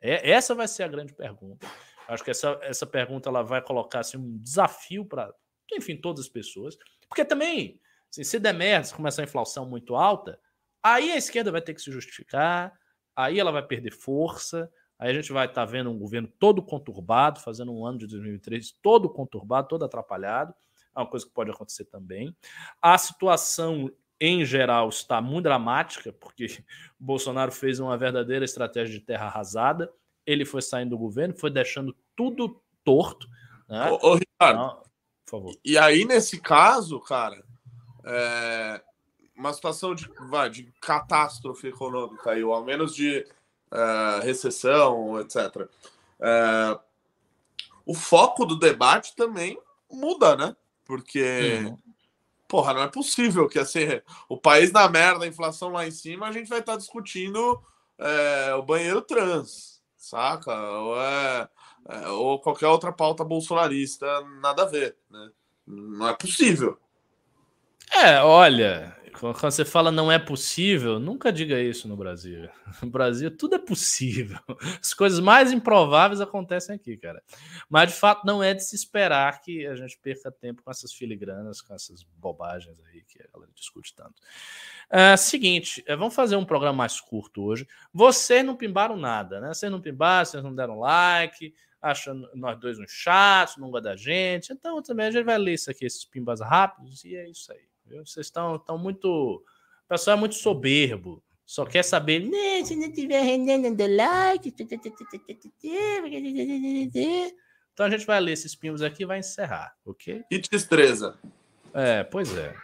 É, essa vai ser a grande pergunta. Acho que essa, essa pergunta ela vai colocar assim, um desafio para, enfim, todas as pessoas. Porque também, assim, se der merda, se começar a inflação muito alta, aí a esquerda vai ter que se justificar, aí ela vai perder força, Aí a gente vai estar tá vendo um governo todo conturbado, fazendo um ano de 2023 todo conturbado, todo atrapalhado. É uma coisa que pode acontecer também. A situação em geral está muito dramática, porque o Bolsonaro fez uma verdadeira estratégia de terra arrasada. Ele foi saindo do governo, foi deixando tudo torto. Né? Ô, ô Ricardo, Não, por favor. E aí, nesse caso, cara, é uma situação de, vai, de catástrofe econômica, aí, ou ao menos de uh, recessão, etc. Uh, o foco do debate também muda, né? Porque, uhum. porra, não é possível que assim, o país na merda, a inflação lá em cima, a gente vai estar tá discutindo é, o banheiro trans, saca? Ou, é, é, ou qualquer outra pauta bolsonarista, nada a ver, né? Não é possível. É, olha, quando você fala não é possível, nunca diga isso no Brasil. No Brasil, tudo é possível. As coisas mais improváveis acontecem aqui, cara. Mas, de fato, não é de se esperar que a gente perca tempo com essas filigranas, com essas bobagens aí que a galera discute tanto. É, seguinte, é, vamos fazer um programa mais curto hoje. Vocês não pimbaram nada, né? Vocês não pimbaram, vocês não deram like, acham nós dois uns chatos, não gosta da gente. Então, também a gente vai ler isso aqui, esses pimbas rápidos, e é isso aí. Viu? Vocês estão, estão muito. O pessoal é muito soberbo. Só quer saber. Né, se não tiver rendendo the like. Então a gente vai ler esses pimbos aqui e vai encerrar, ok? Que destreza. É, pois é.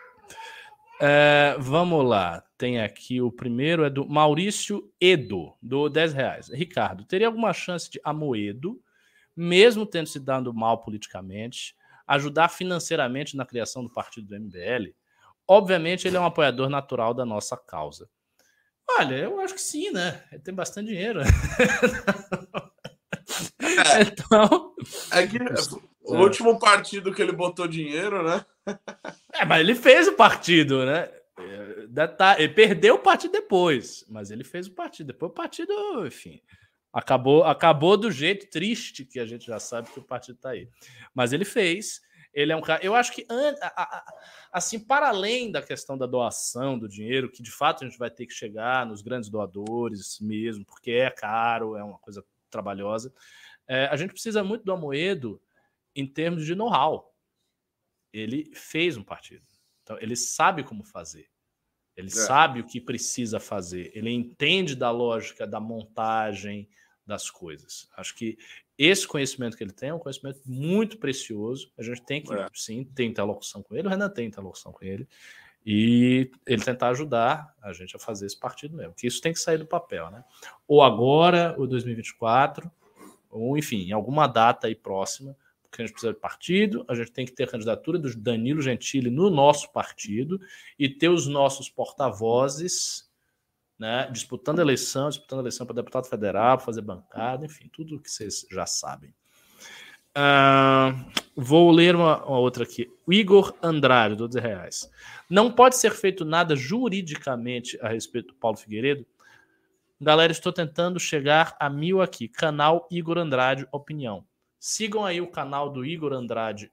é. Vamos lá. Tem aqui o primeiro, é do Maurício Edo, do 10 reais. Ricardo, teria alguma chance de Amoedo, mesmo tendo se dado mal politicamente, ajudar financeiramente na criação do partido do MBL? Obviamente, ele é um apoiador natural da nossa causa. Olha, eu acho que sim, né? Ele tem bastante dinheiro. É, então. É que o último partido que ele botou dinheiro, né? É, mas ele fez o partido, né? Ele perdeu o partido depois, mas ele fez o partido. Depois o partido, enfim, acabou, acabou do jeito triste que a gente já sabe que o partido está aí. Mas ele fez. Ele é um cara. Eu acho que, assim, para além da questão da doação do dinheiro, que de fato a gente vai ter que chegar nos grandes doadores mesmo, porque é caro, é uma coisa trabalhosa, é, a gente precisa muito do Amoedo em termos de know-how. Ele fez um partido. Então, ele sabe como fazer. Ele é. sabe o que precisa fazer. Ele entende da lógica da montagem das coisas. Acho que esse conhecimento que ele tem é um conhecimento muito precioso. A gente tem que, é. sim, ter interlocução com ele. O Renan tem interlocução com ele. E ele tentar ajudar a gente a fazer esse partido mesmo. Que isso tem que sair do papel, né? Ou agora, ou 2024, ou enfim, em alguma data aí próxima, porque a gente precisa de partido, a gente tem que ter a candidatura do Danilo Gentili no nosso partido e ter os nossos porta-vozes né, disputando eleição, disputando eleição para deputado federal, fazer bancada, enfim, tudo que vocês já sabem. Uh, vou ler uma, uma, outra aqui. Igor Andrade, 12 reais. Não pode ser feito nada juridicamente a respeito do Paulo Figueiredo? Galera, estou tentando chegar a mil aqui. Canal Igor Andrade Opinião. Sigam aí o canal do Igor Andrade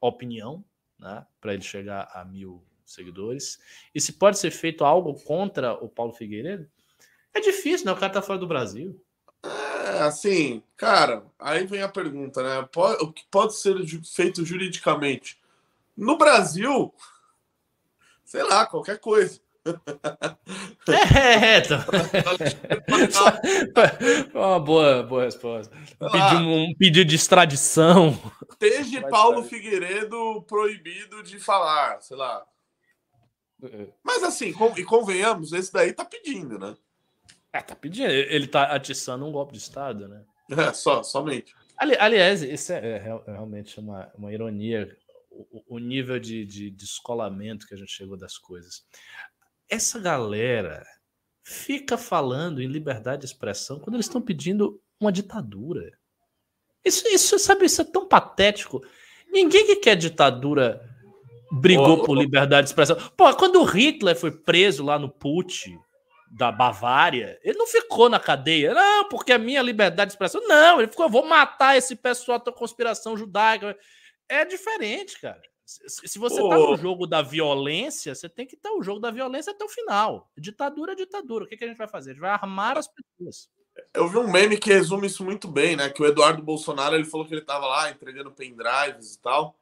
Opinião, né? Para ele chegar a mil seguidores. E se pode ser feito algo contra o Paulo Figueiredo? É difícil, né? O cara tá fora do Brasil. É, assim, cara, aí vem a pergunta, né? Pode, o que pode ser feito juridicamente? No Brasil, sei lá, qualquer coisa. É, então. uma boa, boa resposta. Um pedido de extradição. Desde Paulo Figueiredo proibido de falar, sei lá. É. Mas assim, e convenhamos, esse daí tá pedindo, né? É, tá pedindo. Ele tá atiçando um golpe de Estado, né? É, só, somente. Ali, aliás, isso é, é, realmente uma, uma ironia, o, o nível de, de descolamento que a gente chegou das coisas. Essa galera fica falando em liberdade de expressão quando eles estão pedindo uma ditadura. Isso, isso, sabe, isso é tão patético. Ninguém que quer ditadura brigou oh, por liberdade de expressão. Pô, quando o Hitler foi preso lá no Put da Bavária, ele não ficou na cadeia, não, porque a minha liberdade de expressão. Não, ele ficou, vou matar esse pessoal da conspiração judaica. É diferente, cara. Se você oh. tá no jogo da violência, você tem que estar o jogo da violência até o final. Ditadura é ditadura. O que, que a gente vai fazer? A gente vai armar as pessoas. Eu vi um meme que resume isso muito bem, né? Que o Eduardo Bolsonaro ele falou que ele estava lá entregando pendrives e tal.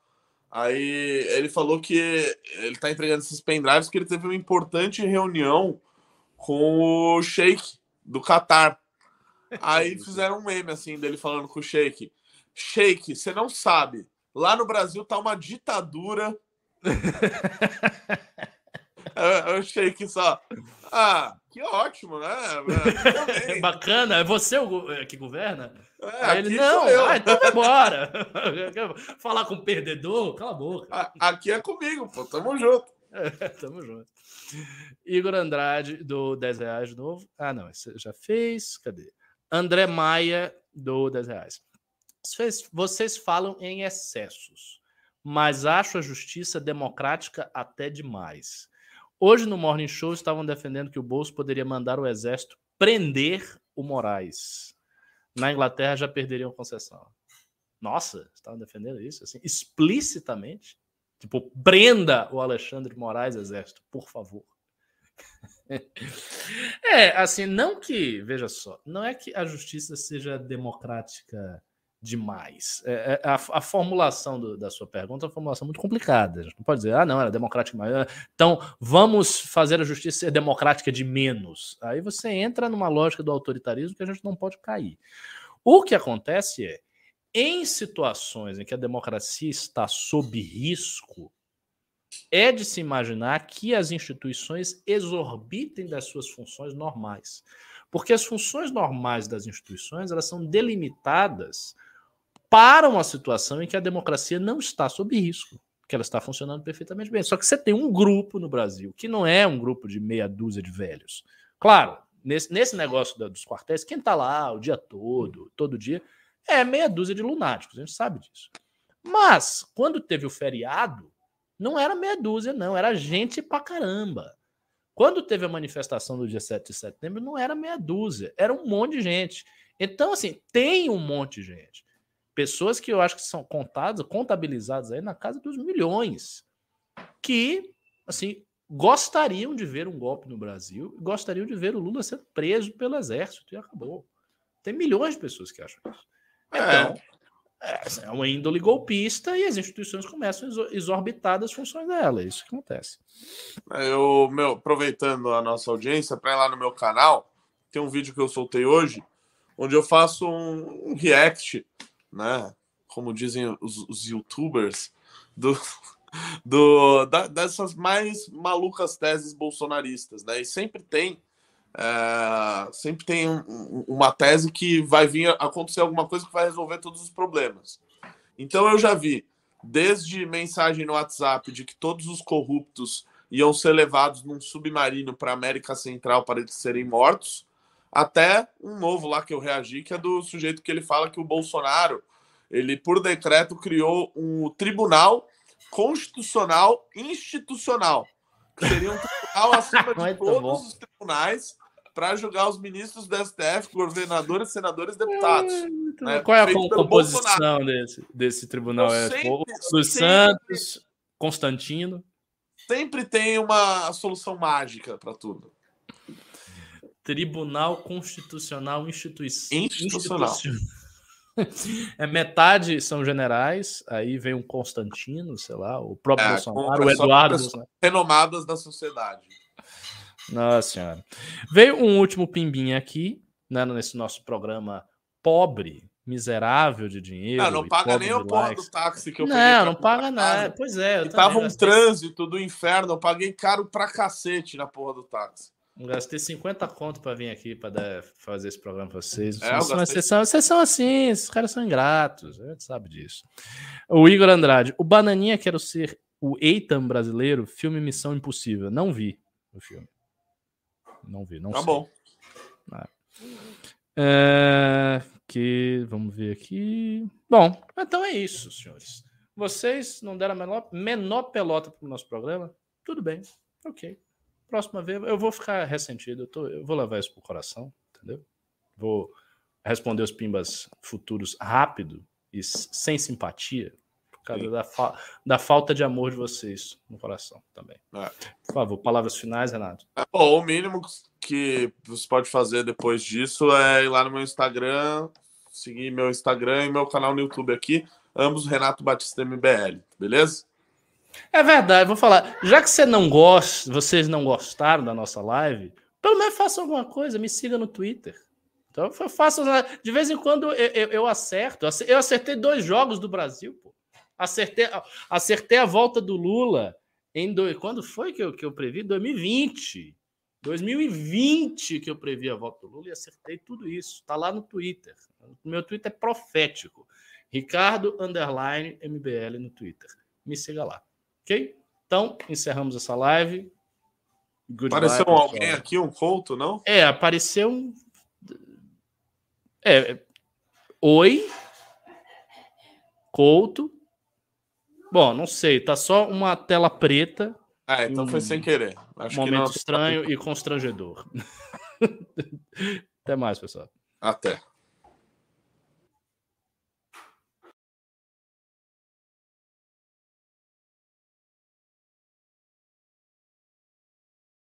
Aí ele falou que ele está entregando esses pendrives porque ele teve uma importante reunião com o Sheik do Catar. Aí fizeram um meme assim dele falando com o Sheik. Sheik, você não sabe. Lá no Brasil tá uma ditadura. eu, eu Sheik só. Ah, ótimo, né? É bacana. É você o que governa? É, ele, não, ah, então vai embora. Falar com o perdedor, cala a boca. Aqui é comigo, pô. Tamo junto. tamo junto. Igor Andrade, do 10 reais de novo. Ah, não, você já fez. Cadê? André Maia, do 10 reais. Vocês falam em excessos, mas acho a justiça democrática até demais. Hoje no Morning Show estavam defendendo que o Bolso poderia mandar o exército prender o Moraes. Na Inglaterra já perderiam concessão. Nossa, estavam defendendo isso assim, explicitamente. Tipo, prenda o Alexandre Moraes, exército, por favor. é, assim, não que, veja só, não é que a justiça seja democrática demais. É, é, a, a, formulação do, da sua pergunta é uma formulação muito complicada. A gente não pode dizer, ah, não, era democrática demais. Então, vamos fazer a justiça ser democrática de menos. Aí você entra numa lógica do autoritarismo que a gente não pode cair. O que acontece é, em situações em que a democracia está sob risco, é de se imaginar que as instituições exorbitem das suas funções normais. Porque as funções normais das instituições elas são delimitadas para uma situação em que a democracia não está sob risco, que ela está funcionando perfeitamente bem. Só que você tem um grupo no Brasil que não é um grupo de meia dúzia de velhos. Claro, nesse, nesse negócio da, dos quartéis, quem está lá o dia todo, todo dia, é meia dúzia de lunáticos, a gente sabe disso. Mas, quando teve o feriado, não era meia dúzia, não, era gente pra caramba. Quando teve a manifestação do dia 7 de setembro, não era meia dúzia, era um monte de gente. Então, assim, tem um monte de gente. Pessoas que eu acho que são contadas, contabilizadas aí na casa dos milhões, que, assim, gostariam de ver um golpe no Brasil, gostariam de ver o Lula sendo preso pelo exército e acabou. Tem milhões de pessoas que acham isso. É. Então, é, assim, é uma índole golpista e as instituições começam a exorbitar das funções dela. É isso que acontece. Eu, meu, aproveitando a nossa audiência, para ir lá no meu canal, tem um vídeo que eu soltei hoje, onde eu faço um, um react né? Como dizem os, os youtubers, do, do, da, dessas mais malucas teses bolsonaristas, né? E sempre tem. É, sempre tem um, uma tese que vai vir acontecer alguma coisa que vai resolver todos os problemas. Então eu já vi, desde mensagem no WhatsApp de que todos os corruptos iam ser levados num submarino para a América Central para eles serem mortos, até um novo lá que eu reagi, que é do sujeito que ele fala que o Bolsonaro, ele por decreto criou um tribunal constitucional institucional, que seria um tribunal acima de todos bom. os tribunais para julgar os ministros do STF, governadores, senadores, deputados. né? Qual é a composição desse, desse tribunal? é tipo, dos Santos, Constantino. Sempre tem uma solução mágica para tudo. Tribunal Constitucional Instituição. Institucional. É metade são generais, aí vem um Constantino, sei lá, o próprio é, Bolsonaro, o Eduardo. Renomadas da sociedade. Nossa senhora. Veio um último pimbinha aqui, né, nesse nosso programa pobre, miserável de dinheiro. Não, não paga nem a porra do táxi que eu. Não, não paga nada. Pois é. E tava um trânsito do inferno, eu paguei caro pra cacete na porra do táxi. Gastei 50 conto para vir aqui para fazer esse programa para vocês. É, vocês, gastei... são, vocês são assim, esses caras são ingratos, a gente sabe disso. O Igor Andrade, o Bananinha Quero Ser o Eitan brasileiro, filme Missão Impossível. Não vi o filme. Não vi, não tá sei. bom. Ah. É, que vamos ver aqui. Bom, então é isso, senhores. Vocês não deram a menor, menor pelota para o nosso programa? Tudo bem, ok. Próxima vez eu vou ficar ressentido, eu, tô, eu vou levar isso pro coração, entendeu? Vou responder os pimbas futuros rápido e sem simpatia, causa da, fa da, falta de amor de vocês no coração também. É. Por favor, palavras finais, Renato. É, bom, o mínimo que você pode fazer depois disso é ir lá no meu Instagram, seguir meu Instagram e meu canal no YouTube aqui, ambos Renato Batista MBL, beleza? É verdade, vou falar. Já que você não gosta, vocês não gostaram da nossa live, pelo menos faça alguma coisa, me siga no Twitter. Então eu faço. De vez em quando eu, eu, eu acerto. Eu acertei dois jogos do Brasil, pô. Acertei, acertei a volta do Lula em do, quando foi que eu, que eu previ? 2020. 2020 que eu previ a volta do Lula e acertei tudo isso. Tá lá no Twitter. Meu Twitter é profético. Ricardo underline MBL no Twitter. Me siga lá. Ok? Então, encerramos essa live. Goodbye, apareceu pessoal. alguém aqui, um Couto, não? É, apareceu um. É. Oi. Couto. Bom, não sei, tá só uma tela preta. Ah, então um foi sem querer. Acho momento estranho e constrangedor. Até mais, pessoal. Até.